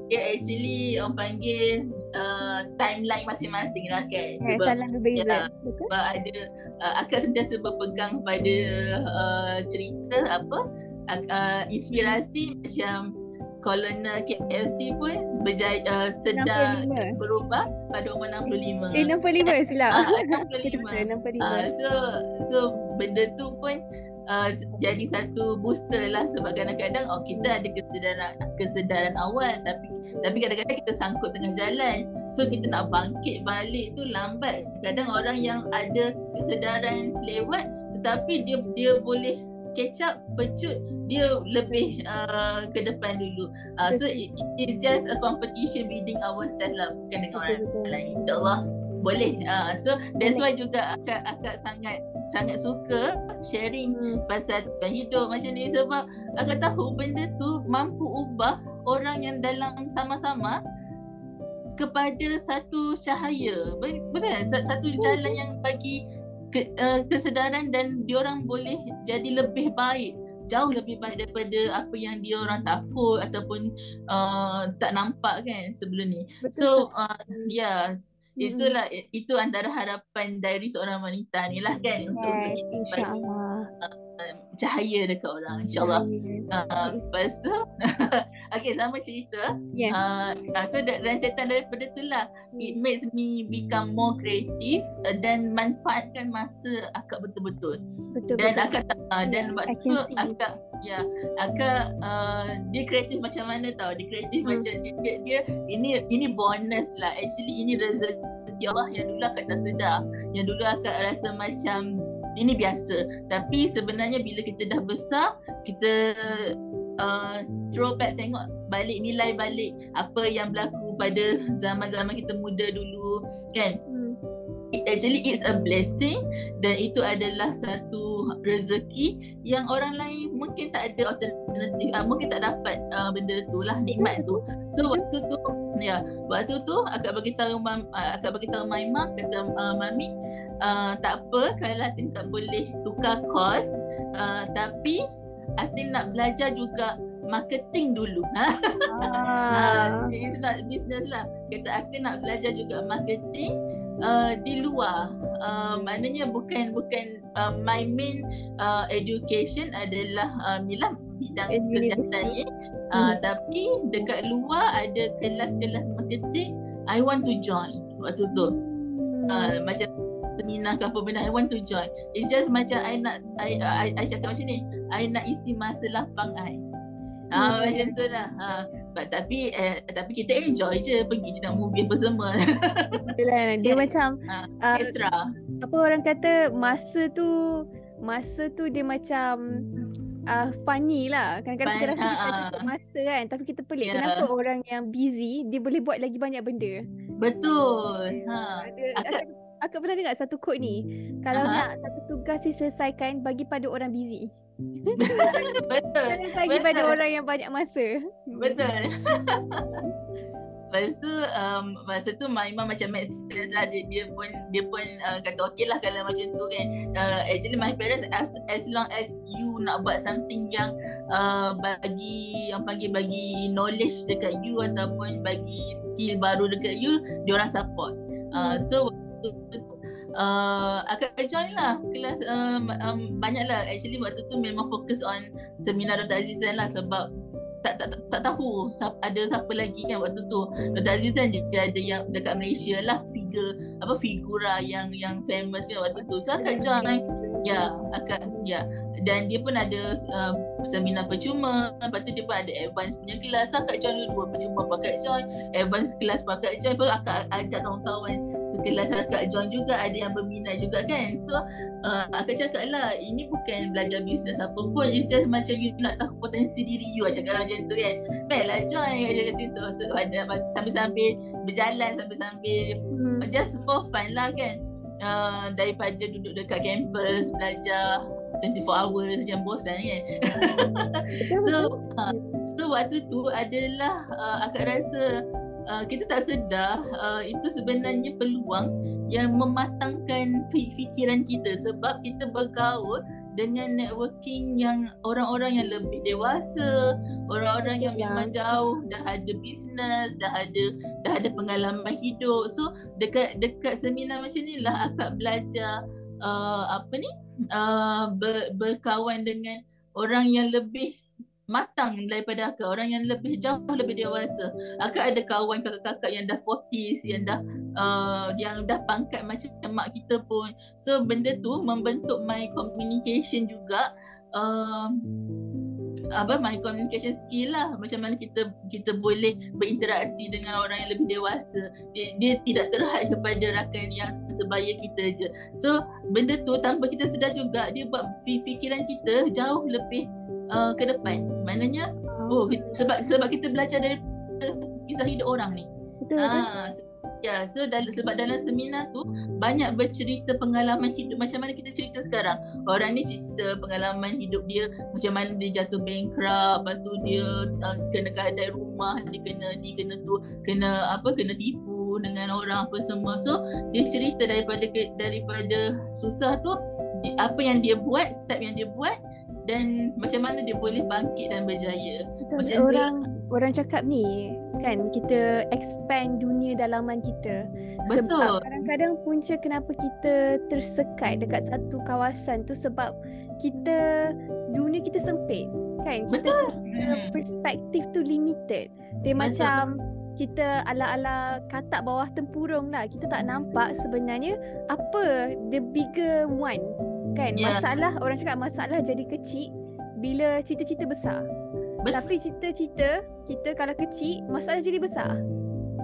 S2: dia actually orang panggil uh, timeline masing-masing lah kan.
S1: Eh,
S2: Sebab
S1: berbeza.
S2: ya,
S1: Betul?
S2: sebab ada uh, akak sentiasa berpegang pada uh, cerita apa uh, uh, inspirasi macam kolonel KFC pun berjaya uh, sedar
S1: 65.
S2: berubah pada umur 65.
S1: Eh 65 silap.
S2: Ah,
S1: Betul,
S2: 65.
S1: 65.
S2: Uh, so so benda tu pun uh, jadi satu booster lah sebab kadang-kadang oh kita ada kesedaran kesedaran awal tapi tapi kadang-kadang kita sangkut tengah jalan. So kita nak bangkit balik tu lambat. Kadang orang yang ada kesedaran lewat tetapi dia dia boleh catch up pecut dia lebih uh, ke depan dulu. Uh, so it, it's just a competition within ourselves lah bukan dengan orang lain. Insyaallah boleh. Uh, so that's why juga akak akak sangat sangat suka sharing
S1: Hmm.
S2: pasal hidup macam ni sebab akak tahu benda tu mampu ubah orang yang dalam sama-sama kepada satu cahaya Be- betul? Sa- satu jalan yang bagi ke, uh, kesedaran dan diorang boleh jadi lebih baik jauh lebih baik daripada apa yang dia orang takut ataupun uh, tak nampak kan sebelum ni. Betul, so uh, ya yeah, itulah itu antara harapan dari seorang wanita ni lah kan yes, untuk
S1: insyaallah.
S2: Uh, cahaya dekat orang insyaallah. Uh, lepas tu okay sama cerita. Yes. uh, uh, so that rentetan daripada tu lah. It makes me become more creative uh, dan manfaatkan masa akak betul-betul. Betul, dan betul. akak uh, dan yeah, waktu tu akak ya. Yeah, akak uh, dia kreatif macam mana tau? Dia kreatif hmm. macam dia, dia, dia ini ini bonus lah. Actually ini rezeki Allah yang dulu akak tak sedar. Yang dulu akak rasa macam ini biasa. Tapi sebenarnya bila kita dah besar kita uh, throw back tengok balik nilai balik apa yang berlaku pada zaman-zaman kita muda dulu kan? Hmm. Actually it's a blessing dan itu adalah satu rezeki yang orang lain mungkin tak ada alternatif uh, mungkin tak dapat uh, benda tu lah nikmat tu. So waktu tu ya waktu tu akak bagi tahu mam, uh, akak bagi tahu Maimah kata uh, mami uh, tak apa kalau Atin tak boleh tukar kos uh, tapi Atin nak belajar juga marketing dulu. Ha ah. uh, it's not business lah. Kata Atin nak belajar juga marketing uh, di luar. Uh, maknanya bukan bukan uh, my main uh, education adalah uh, bidang kesihatan ni. uh, hmm. tapi dekat luar ada kelas-kelas marketing I want to join waktu tu. Hmm. uh, macam seminar ke apa benda I want to join. It's just macam I nak I, I, I cakap macam ni I nak isi masa lapang I. Ah uh, macam tu lah. But, tapi eh, tapi kita enjoy je pergi kita movie apa semua.
S1: Yalah dia macam uh, uh, extra. Apa orang kata masa tu masa tu dia macam uh, funny lah. Kadang-kadang kita rasa kita uh, masa kan tapi kita pelik yeah. kenapa orang yang busy dia boleh buat lagi banyak benda.
S2: Betul. Ha.
S1: Ada, Aku pernah dengar satu quote ni. Kalau uh-huh. nak satu tugas diselesaikan bagi pada orang busy.
S2: Betul.
S1: Jangan bagi Betul. pada orang yang banyak masa.
S2: Betul. Lepas tu um, masa tu my mom macam make sense lah dia, dia pun dia pun uh, kata okey lah kalau macam tu kan uh, actually my parents as as long as you nak buat something yang uh, bagi yang panggil bagi knowledge dekat you ataupun bagi skill baru dekat you dia orang support uh, so uh, akan join lah. Kelas um, um, banyak lah actually waktu tu memang fokus on seminar Dr. Azizan lah sebab tak tak tak, tak tahu ada siapa lagi kan waktu tu. Dr. Azizan dia ada yang dekat Malaysia lah. Figure apa figura yang yang famous kan waktu tu. So akan join ya akan ya dan dia pun ada uh, seminar percuma. Lepas tu dia pun ada advance punya kelas. Akak join dua percuma pakai join. Advance kelas pakai join lepas tu akak ajak kawan-kawan. Sekelas akak join juga ada yang berminat juga kan. So uh, akak cakap lah ini bukan belajar bisnes apa pun. It's just macam you nak tahu potensi diri you. Cakap macam tu kan. Baiklah join. Aja kat situ so, sambil-sambil berjalan sambil-sambil hmm. just for fun lah kan. Uh, daripada duduk dekat kampus belajar 24 hours macam bosan kan so uh, so waktu tu adalah uh, akak rasa uh, kita tak sedar uh, itu sebenarnya peluang yang mematangkan fikiran kita sebab kita bergaul dengan networking yang orang-orang yang lebih dewasa, orang-orang yang ya. memang jauh dah ada bisnes, dah ada dah ada pengalaman hidup. So dekat dekat seminar macam ni lah akak belajar uh, apa ni? Uh, ber, berkawan dengan orang yang lebih matang daripada akak orang yang lebih jauh lebih dewasa. Akak ada kawan kakak-kakak yang dah 40s yang dah uh, yang dah pangkat macam mak kita pun. So benda tu membentuk my communication juga. Uh, apa my communication skill lah. Macam mana kita kita boleh berinteraksi dengan orang yang lebih dewasa. Dia, dia tidak terhad kepada rakan yang sebaya kita je. So benda tu tanpa kita sedar juga dia buat fikiran kita jauh lebih uh, ke depan. Maknanya oh. sebab sebab kita belajar dari kisah hidup orang ni. Betul, ah, Ya, so dal- sebab dalam seminar tu banyak bercerita pengalaman hidup macam mana kita cerita sekarang. Orang ni cerita pengalaman hidup dia macam mana dia jatuh bankrupt, lepas tu dia uh, kena keadaan rumah, dia kena ni kena tu, kena apa kena tipu dengan orang apa semua. So dia cerita daripada daripada susah tu apa yang dia buat, step yang dia buat dan macam mana dia boleh bangkit dan berjaya.
S1: Betul.
S2: Macam
S1: orang orang cakap ni kan kita expand dunia dalaman kita.
S2: Betul.
S1: Sebab kadang-kadang punca kenapa kita tersekat dekat satu kawasan tu sebab kita dunia kita sempit kan. Kita
S2: Betul. Hmm.
S1: perspektif tu limited. Dia
S2: Betul.
S1: macam kita ala-ala katak bawah tempurung lah. Kita tak nampak sebenarnya apa the bigger one. Kan
S2: Ya.
S1: masalah orang cakap masalah jadi kecil bila cita-cita besar.
S2: Betul.
S1: Tapi cita-cita kita kalau kecil masalah jadi besar.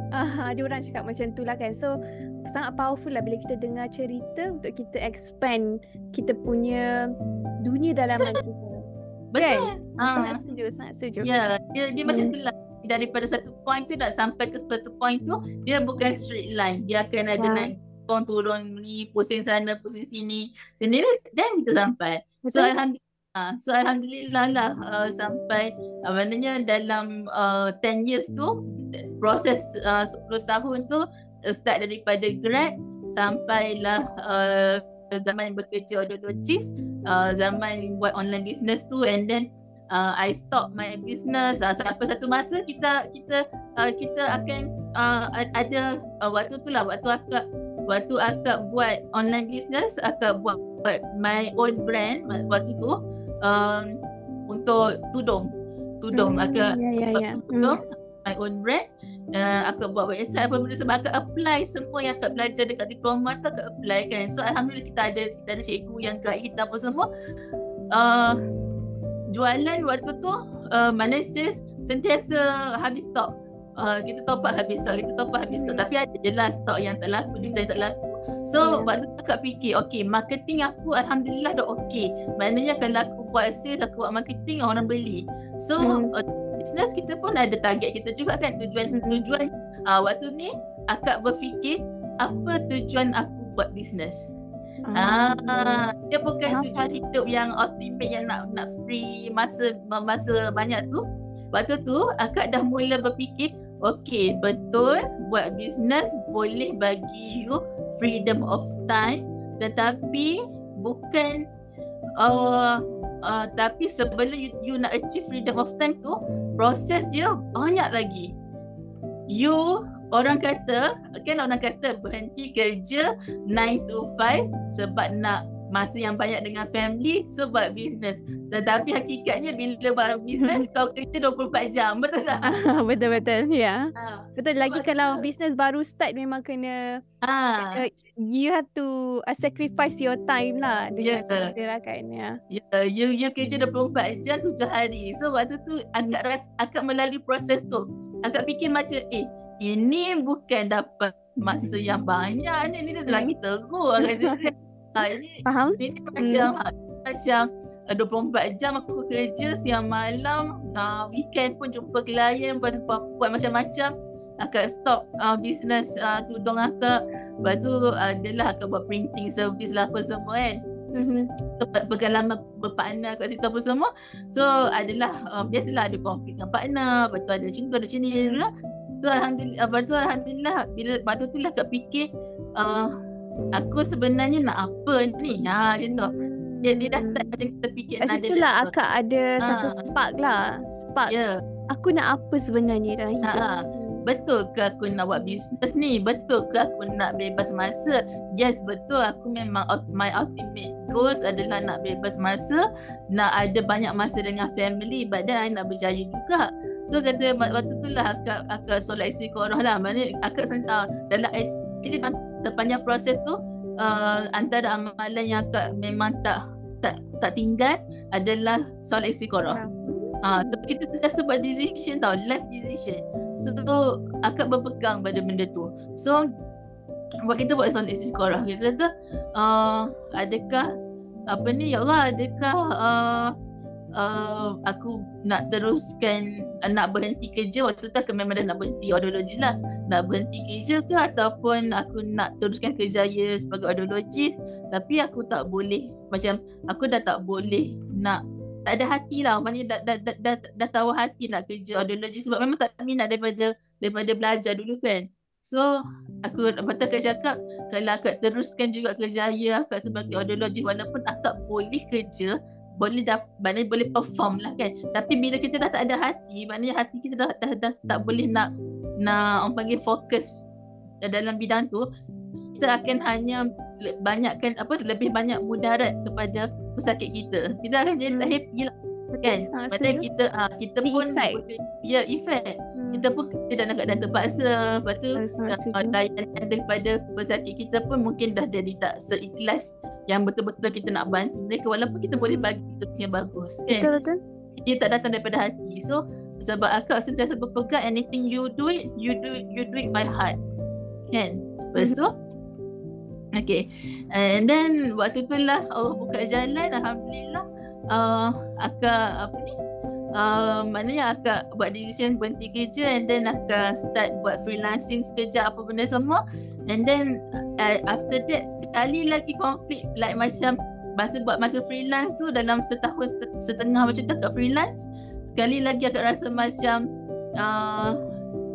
S1: Ah, ada orang cakap macam tu lah kan. So sangat powerful lah bila kita dengar cerita untuk kita expand kita punya dunia dalaman kita.
S2: Betul.
S1: Sangat
S2: Ah.
S1: setuju, sangat setuju.
S2: Ya, dia dia
S1: Hmm.
S2: macam tu lah. Daripada satu point tu nak sampai ke satu point tu, dia bukan straight line. Dia akan ada
S1: Ya.
S2: naik turun turun ni, pusing sana, pusing sini. Sendiri dan kita sampai. So
S1: Betul?
S2: alhamdulillah, ah, so alhamdulillah lah uh, sampai uh, maknanya dalam uh, 10 years tu proses uh, 10 tahun tu uh, start daripada grad sampailah uh, zaman bekerja audiologist, uh, zaman buat online business tu and then uh, I stop my business. Uh, sampai satu masa kita kita uh, kita akan uh, ada uh, waktu tu lah waktu akak waktu akak buat online business akak buat, buat my own brand waktu tu um, untuk tudung. Tudung.
S1: Hmm,
S2: akak
S1: Ya, ya,
S2: buat
S1: ya.
S2: tudung my own brand. Uh, akak buat website apa benda sebab akak apply semua yang akak belajar dekat diploma tu akak apply kan. So alhamdulillah kita ada kita ada cikgu yang guide kita apa semua. Uh, jualan waktu tu uh, mana sis sentiasa habis stok uh, kita top up habis stok kita top up habis stok
S1: Hmm.
S2: tapi ada je lah stok yang tak laku design tak laku so
S1: Ya.
S2: waktu tu akak fikir okay marketing aku alhamdulillah dah okay maknanya kalau aku buat sales aku buat marketing orang beli so
S1: Hmm.
S2: uh, business kita pun ada target kita juga kan tujuan
S1: Hmm.
S2: tujuan uh, waktu ni akak berfikir apa tujuan aku buat bisnes
S1: Ah,
S2: Ah, dia bukan tujuan hidup yang ultimate yang nak nak free masa masa banyak tu. Waktu tu akak dah mula berfikir, okey betul buat bisnes boleh bagi you freedom of time tetapi bukan uh, uh, tapi sebelum you, you nak achieve freedom of time tu proses dia banyak lagi. You orang kata kan orang kata berhenti kerja 9 to 5 sebab nak masa yang banyak dengan family so buat business tetapi hakikatnya bila buat business kau kerja 24 jam betul tak
S1: betul betul ya.
S2: ha
S1: Betul lagi
S2: Sebab
S1: kalau bisnes baru start memang kena
S2: ha
S1: uh, you have to uh, sacrifice your time lah dengan yeah. lah kan ya.
S2: ya, you you kerja 24 jam 7 hari so waktu tu akak ras, akak melalui proses tu akak fikir macam eh ini bukan dapat masa yang banyak ni ni dah lagi teruk cakap. Ha, ini
S1: Faham?
S2: Ini macam hmm. macam uh, 24 jam aku kerja siang malam uh, weekend pun jumpa klien buat, buat, macam-macam akak stop uh, business uh, tudung akak lepas tu uh, adalah akak buat printing service lah apa semua kan
S1: Mhm.
S2: so, pe- pengalaman berpartner kat situ apa semua so adalah uh, biasalah ada konflik dengan partner lepas tu ada macam tu ada macam ni lah so alhamdulillah lepas tu alhamdulillah bila waktu tu lah akak fikir uh, aku sebenarnya nak apa ni ha macam tu dia, dia dah start macam kita fikir nak
S1: situ lah
S2: nak-
S1: akak ada satu
S2: Ah.
S1: spark lah. Spark.
S2: Ya,
S1: Aku nak apa sebenarnya dalam hidup.
S2: Ha, ha. betul ke aku nak buat bisnes ni? Betul ke aku nak bebas masa? Yes, betul. Aku memang my ultimate goals adalah nak bebas masa, nak ada banyak masa dengan family, but then I nak berjaya juga. So kata wa- waktu tu lah akak akak solat istiqorah lah. Maknanya akak sen- uh, dalam dalam sepanjang proses tu uh, antara amalan yang akak memang tak tak tak tinggal adalah solat istiqorah. Ah, tapi kita sentiasa buat decision tau, life decision. So tu akak berpegang pada benda tu. So buat kita buat solat istiqorah. Kita kata uh, adakah apa ni ya Allah adakah uh, uh, aku nak teruskan uh, nak berhenti kerja waktu tu aku memang dah nak berhenti audiologis lah. Nak berhenti kerja ke ataupun aku nak teruskan kerjaya sebagai audiologis tapi aku tak boleh. Macam aku dah tak boleh nak tak ada hati lah. Maknanya dah, dah, dah, dah, dah tahu hati nak kerja audiologis sebab memang tak minat daripada daripada belajar dulu kan. So aku tu akak cakap kalau akak teruskan juga kerjaya akak sebagai audiologis walaupun akak boleh kerja boleh dah maknanya boleh perform lah kan. Tapi bila kita dah tak ada hati maknanya hati kita dah dah, dah tak boleh nak nak orang panggil fokus dalam bidang tu kita akan hanya banyakkan apa lebih banyak mudarat kepada pesakit kita. Kita akan jadi tak hmm. happy lah kan? Padahal kita uh, kita pun effect. ya effect. Hmm. kita pun kita dalam keadaan terpaksa. Lepas tu uh, layanan daripada pesakit kita pun mungkin dah jadi tak seikhlas yang betul-betul kita nak bantu mereka. Walaupun kita boleh bagi solusi yang bagus kan? Betul betul dia tak datang daripada hati. So sebab akak sentiasa berpegang anything you do it you do it, you do it by heart. Kan? Lepas tu? Okay. And then Waktu tu lah Allah buka jalan Alhamdulillah uh, akak apa ni? Uh, maknanya akak buat decision berhenti kerja and then akak start buat freelancing sekejap apa benda semua. And then uh, after that sekali lagi konflik like macam masa buat masa freelance tu dalam setahun setengah macam tu akak freelance sekali lagi akak rasa macam uh,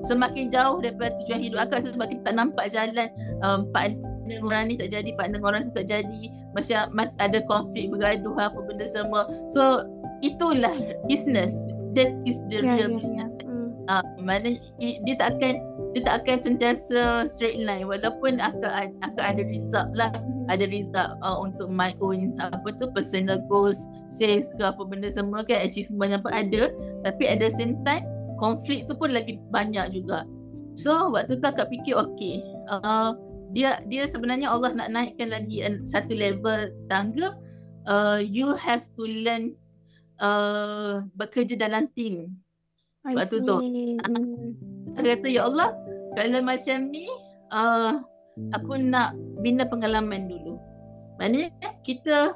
S2: semakin jauh daripada tujuan hidup akak semakin tak nampak jalan. Um, partner orang ni tak jadi partner orang tu tak jadi macam ada konflik bergaduh apa benda semua. So itulah business. That is the yeah, real yeah, business. Yeah. Mm. Uh, mana dia tak akan dia tak akan sentiasa straight line. Walaupun akan akan ada result lah. Mm. ada result uh, untuk my own apa tu personal goals sales ke apa benda semua kan achievement apa ada. Tapi at the same time konflik tu pun lagi banyak juga. So waktu tu akak fikir okay uh, dia dia sebenarnya Allah nak naikkan lagi satu level tangga. Uh, you have to learn uh, bekerja dalam team. Waktu tu dia kata ya Allah kalau macam ni uh, aku nak bina pengalaman dulu. Maknanya kita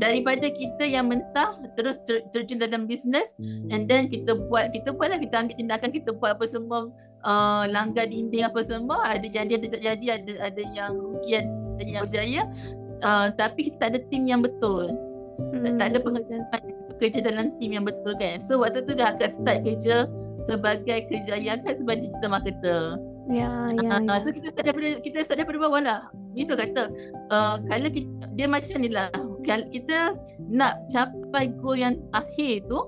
S2: daripada kita yang mentah terus ter, terjun dalam bisnes and then kita buat kita buatlah kita ambil tindakan kita buat apa semua uh, langgar dinding apa semua ada jadi ada tak jadi ada ada yang rugi ada yang berjaya uh, tapi kita tak ada tim yang betul hmm. tak ada pengalaman kerja dalam tim yang betul kan so waktu tu dah akan start kerja sebagai kerjaya kan sebagai digital marketer
S1: Ya, ya, uh,
S2: ya. So kita start daripada kita start daripada bawah lah. Itu kata uh, kalau kita, dia macam ni lah. Kalau kita nak capai goal yang akhir tu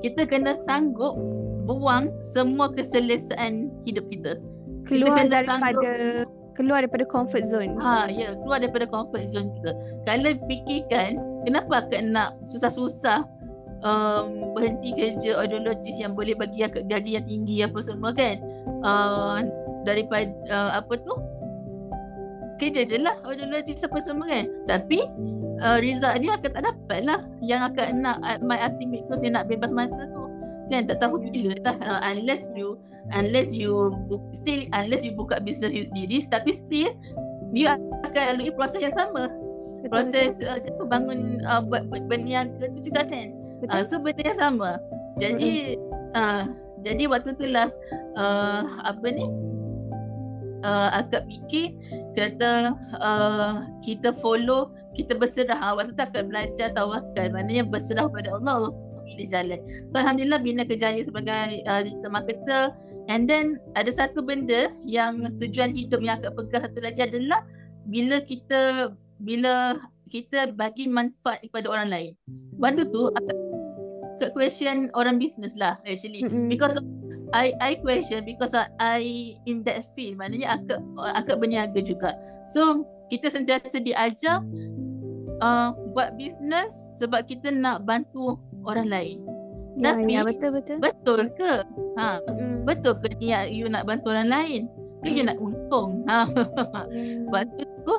S2: kita kena sanggup buang semua keselesaan hidup kita.
S1: Keluar kita daripada sanggup, keluar daripada comfort zone.
S2: Ha, ya, yeah, keluar daripada comfort zone kita. Kalau fikirkan kenapa akak nak susah-susah um, berhenti kerja audiologis yang boleh bagi akak gaji yang tinggi apa semua kan? Uh, daripada uh, apa tu? Kerja je lah audiologis apa semua kan? Tapi uh, result dia akak tak dapat lah yang akak nak my ultimate goals yang nak bebas masa tu kan? Tak tahu bila lah uh, unless you unless you still unless you buka bisnes you sendiri tapi still dia akan lalui proses yang sama. Proses uh, bangun uh, buat berniaga tu juga kan? Uh, so benda yang sama. Jadi uh, jadi waktu tu lah uh, apa ni? Uh, akak fikir kata uh, kita follow kita berserah. Waktu tu akak belajar tawakal maknanya berserah pada Allah pilih jalan. So Alhamdulillah Bina kerjaya sebagai uh, digital marketer and then ada satu benda yang tujuan hidup yang akak pegang satu lagi adalah bila kita bila kita bagi manfaat kepada orang lain. Waktu tu akak question orang bisnes lah actually mm-hmm. because I I question because I in that field maknanya akak akak berniaga juga. So kita sentiasa diajar uh, buat bisnes sebab kita nak bantu orang lain.
S1: Ya, Tapi ya, betul betul.
S2: Betul ke? Ha, mm. betul ke niat you nak bantu orang lain? Ke you nak untung? Ha. Mm. Waktu tu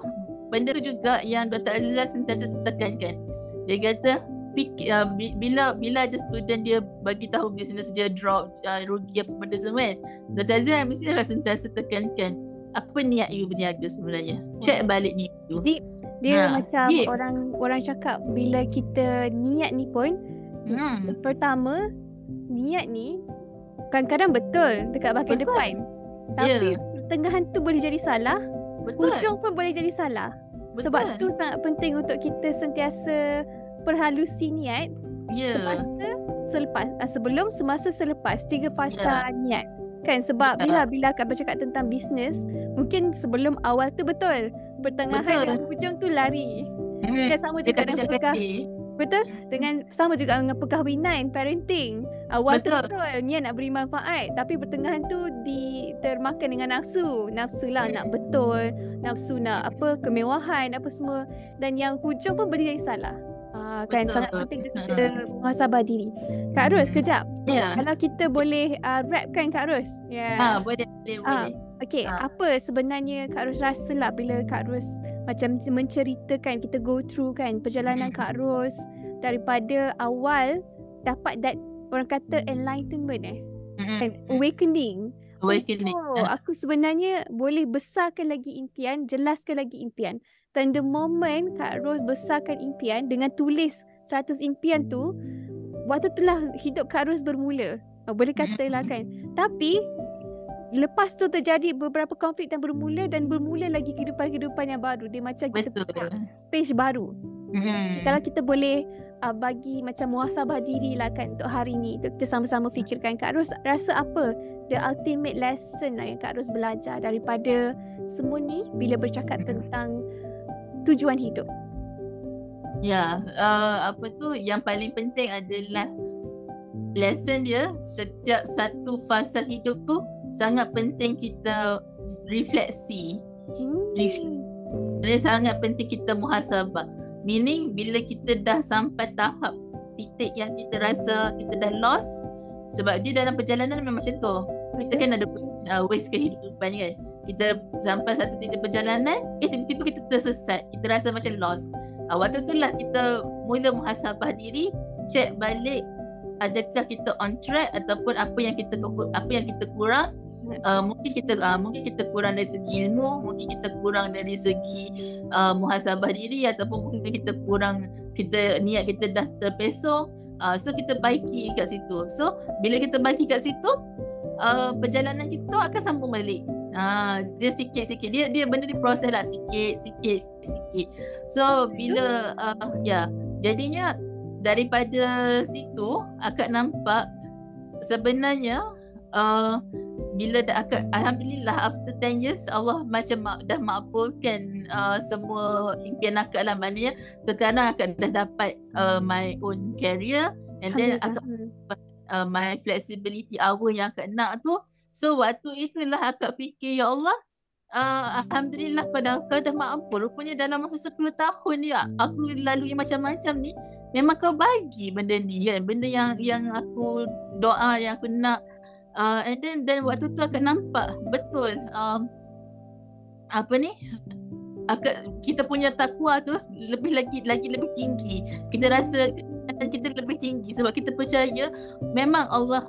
S2: benda tu juga yang Dr. Azizah sentiasa tekankan. Dia kata Pik, uh, bila bila ada student dia bagi tahu bisnes dia drop uh, rugi apa benda semua kan Dr. Azizah mesti akan sentiasa tekankan apa niat you berniaga sebenarnya check balik ni tu
S1: dia, dia ha, macam dia. orang orang cakap bila kita niat ni pun Hmm. Pertama, niat ni kadang-kadang betul dekat bahagian betul. depan. Tapi yeah. pertengahan tu boleh jadi salah. Betul. Ujung pun boleh jadi salah. Betul. Sebab tu sangat penting untuk kita sentiasa perhalusi niat yeah. semasa selepas uh, sebelum semasa selepas tiga fasa yeah. niat. Kan sebab yeah. bila bila akan bercakap tentang bisnes, mungkin sebelum awal tu betul. Pertengahan betul. dan ujung tu lari. Hmm. Kan sama juga dengan Betul? Dengan sama juga dengan perkahwinan, parenting. Awal tu
S2: Betul.
S1: betul niat nak beri manfaat tapi pertengahan tu di termakan dengan nafsu. Nafsu lah nak betul, nafsu nak apa kemewahan apa semua dan yang hujung pun yang salah. Ah kan
S2: Betul.
S1: sangat penting kita muhasabah diri. Kak Ros kejap.
S2: Ya.
S1: Kalau kita boleh uh, rapkan Kak Ros. Ya.
S2: Ha, boleh, boleh,
S1: Ah.
S2: boleh.
S1: Okey,
S2: Ah.
S1: apa sebenarnya Kak Ros rasa lah bila Kak Ros macam menceritakan kita go through kan perjalanan
S2: Mm.
S1: Kak Ros daripada awal dapat that orang kata enlightenment eh
S2: Mm-mm.
S1: kan awakening.
S2: Awakening.
S1: Oh, aku sebenarnya boleh besarkan lagi impian, jelaskan lagi impian. Dan the moment Kak Ros besarkan impian dengan tulis 100 impian tu, waktu itulah hidup Kak Ros bermula. Boleh kata lah kan. Tapi lepas tu terjadi beberapa konflik dan bermula dan bermula lagi kehidupan-kehidupan yang baru. Dia macam kita
S2: Betul.
S1: buka page baru.
S2: Mm-mm.
S1: Kalau kita boleh uh, bagi macam muhasabah diri lah kan untuk hari ni. Untuk kita sama-sama fikirkan. Kak Ros rasa apa the ultimate lesson lah yang Kak Ros belajar daripada semua ni bila bercakap tentang tujuan hidup.
S2: Ya, uh, apa tu yang paling penting adalah lesson dia setiap satu fasa hidup tu sangat penting kita refleksi.
S1: Hmm.
S2: Reflect. Jadi sangat penting kita muhasabah. Meaning bila kita dah sampai tahap titik yang kita rasa kita dah lost sebab dia dalam perjalanan memang macam tu. Kita kan ada uh, waste kehidupan kan. Kita sampai satu titik perjalanan, eh tiba-tiba kita tersesat. Kita rasa macam lost. Uh, waktu tu lah kita mula muhasabah diri, check balik adakah kita on track ataupun apa yang kita apa yang kita kurang uh, mungkin kita uh, mungkin kita kurang dari segi ilmu mungkin kita kurang dari segi uh, muhasabah diri ataupun mungkin kita kurang kita niat kita dah terpesong uh, so kita baiki kat situ. So bila kita baiki kat situ uh, perjalanan kita akan sambung balik. Ah, dia sikit-sikit. Dia dia benda ni proses lah. Sikit sikit. So bila uh, ya. Jadinya daripada situ akak nampak sebenarnya uh, bila dah akak alhamdulillah after 10 years Allah macam ma- dah makbulkan uh, semua impian akak lah maknanya. Sekarang akak dah dapat uh, my own career and then akak uh, my flexibility hour yang akak nak tu. So waktu itulah akak fikir ya Allah Uh, Alhamdulillah kau dah, kau dah maafkan Rupanya dalam masa 10 tahun ni Aku lalui macam-macam ni Memang kau bagi benda ni kan. Benda yang yang aku doa yang aku nak uh, And then dan waktu tu akak nampak Betul um, Apa ni? Akak, Kita punya takwa tu Lebih lagi lagi lebih tinggi. Kita rasa kita lebih tinggi Sebab kita percaya Memang Allah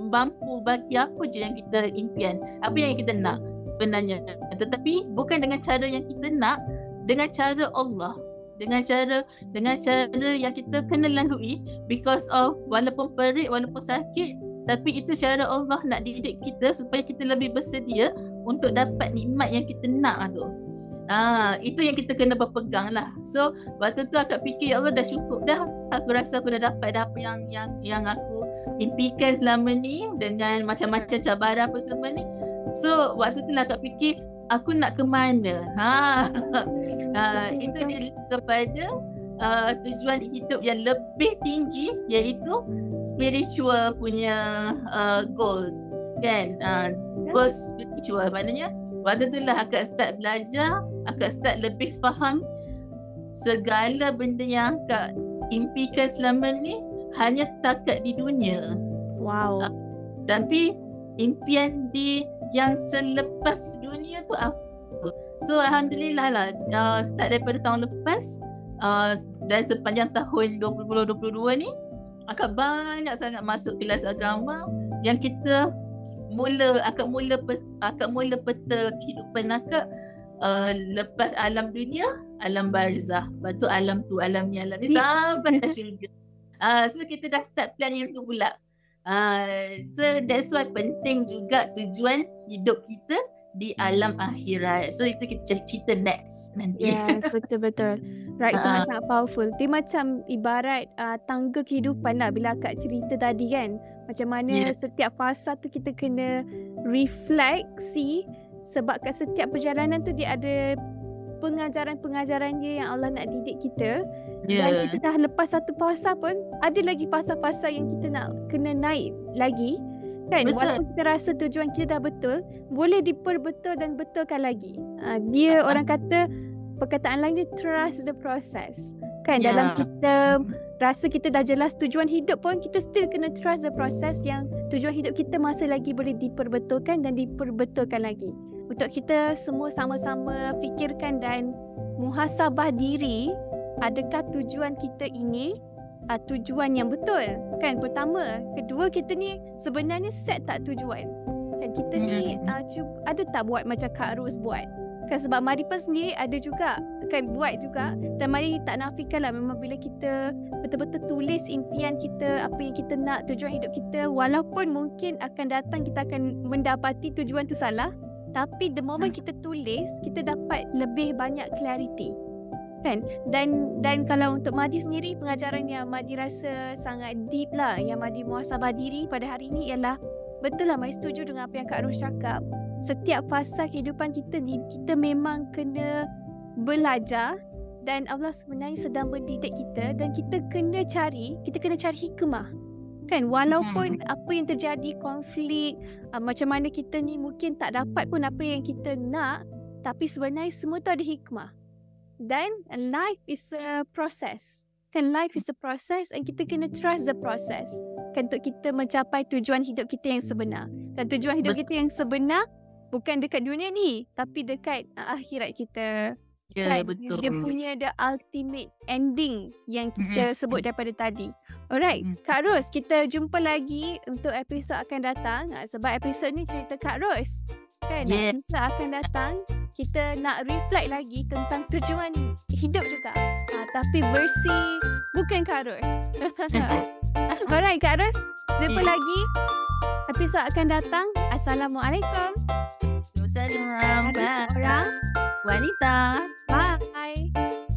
S2: mampu bagi apa je yang kita impian Apa yang kita nak sebenarnya. Tetapi bukan dengan cara yang kita nak Dengan cara Allah. Dengan cara dengan cara yang kita kena lalui because of walaupun perit walaupun sakit tapi itu cara Allah nak didik kita supaya kita lebih bersedia untuk dapat nikmat yang kita nak tu. Ah, itu yang kita kena berpegang lah. So, waktu tu akak fikir ya Allah dah cukup dah. Aku rasa aku dah dapat dah apa yang yang yang aku impikan selama ni dengan macam-macam cabaran apa semua ni. So, waktu tu lah akak fikir aku nak ke mana? Ha. ha itu dia kepada uh, tujuan hidup yang lebih tinggi iaitu spiritual punya uh, goals. Kan? Uh, goals spiritual maknanya waktu tu lah akak start belajar, akak start lebih faham segala benda yang akak impikan selama ni hanya takat di dunia.
S1: Wow.
S2: Uh, tapi impian di yang selepas dunia tu apa? So alhamdulillah lah uh, start daripada tahun lepas uh, dan sepanjang tahun 2022 ni akak banyak sangat masuk kelas agama yang kita mula akak mula akak mula peta kehidupan akak uh, lepas alam dunia alam barzah. Lepas tu alam tu alam ni alam ni sampai ke syurga. Uh, so kita dah start plan yang tu pula. Uh, so that's why penting juga tujuan hidup kita di alam akhirat. So itu kita cerita next nanti.
S1: Yes, betul-betul. Right, sangat-sangat powerful. Dia macam ibarat uh, tangga kehidupan lah bila akak cerita tadi kan. Macam mana yeah. setiap fasa tu kita kena refleksi sebab kat setiap perjalanan tu dia ada pengajaran-pengajaran dia yang Allah nak didik kita
S2: Ya.
S1: Dan kita dah lepas satu fasa pun ada lagi fasa-fasa yang kita nak kena naik lagi. Kan
S2: Betul.
S1: walaupun kita rasa tujuan kita dah betul, boleh diperbetul dan betulkan lagi. Uh, dia
S2: Ah.
S1: orang kata perkataan lain dia trust the process. Kan
S2: Ya.
S1: dalam kita rasa kita dah jelas tujuan hidup pun kita still kena trust the process yang tujuan hidup kita masih lagi boleh diperbetulkan dan diperbetulkan lagi. Untuk kita semua sama-sama fikirkan dan muhasabah diri adakah tujuan kita ini uh, tujuan yang betul. Kan pertama kedua kita ni sebenarnya set tak tujuan. Dan kita ni
S2: Hmm.
S1: uh, cuba, ada tak buat macam Kak Ros buat? Kan sebab Maripa sendiri ada juga kan buat juga. Dan mari tak nafikan lah memang bila kita betul-betul tulis impian kita apa yang kita nak tujuan hidup kita walaupun mungkin akan datang kita akan mendapati tujuan tu salah. Tapi the moment kita tulis kita dapat lebih banyak clarity kan? Dan dan kalau untuk Madi sendiri pengajaran yang Madi rasa sangat deep lah yang Madi muhasabah diri pada hari ini ialah betul lah Madi setuju dengan apa yang Kak Ros cakap. Setiap fasa kehidupan kita ni kita memang kena belajar dan Allah sebenarnya sedang mendidik kita dan kita kena cari kita kena cari hikmah. Kan? Walaupun apa yang terjadi konflik uh, macam mana kita ni mungkin tak dapat pun apa yang kita nak tapi sebenarnya semua tu ada hikmah dan life is a process. Kan life is a process and kita kena trust the process. Kan untuk kita mencapai tujuan hidup kita yang sebenar. Dan tujuan hidup
S2: Betul.
S1: kita yang sebenar bukan dekat dunia ni tapi dekat uh, akhirat kita.
S2: Ya,
S1: kan
S2: betul.
S1: dia punya the ultimate ending yang kita sebut daripada tadi. Alright
S2: Mm.
S1: Kak Ros kita jumpa lagi untuk episod akan datang. Ah, sebab episod ni cerita Kak Ros kan?
S2: Yes.
S1: episod akan datang kita nak reflect lagi tentang tujuan hidup juga. Ah, tapi versi bukan Kak Ros. Alright Kak Ros jumpa
S2: Yeah.
S1: lagi. Episod akan datang. Assalamualaikum. Seorang
S2: Wanita.
S1: bye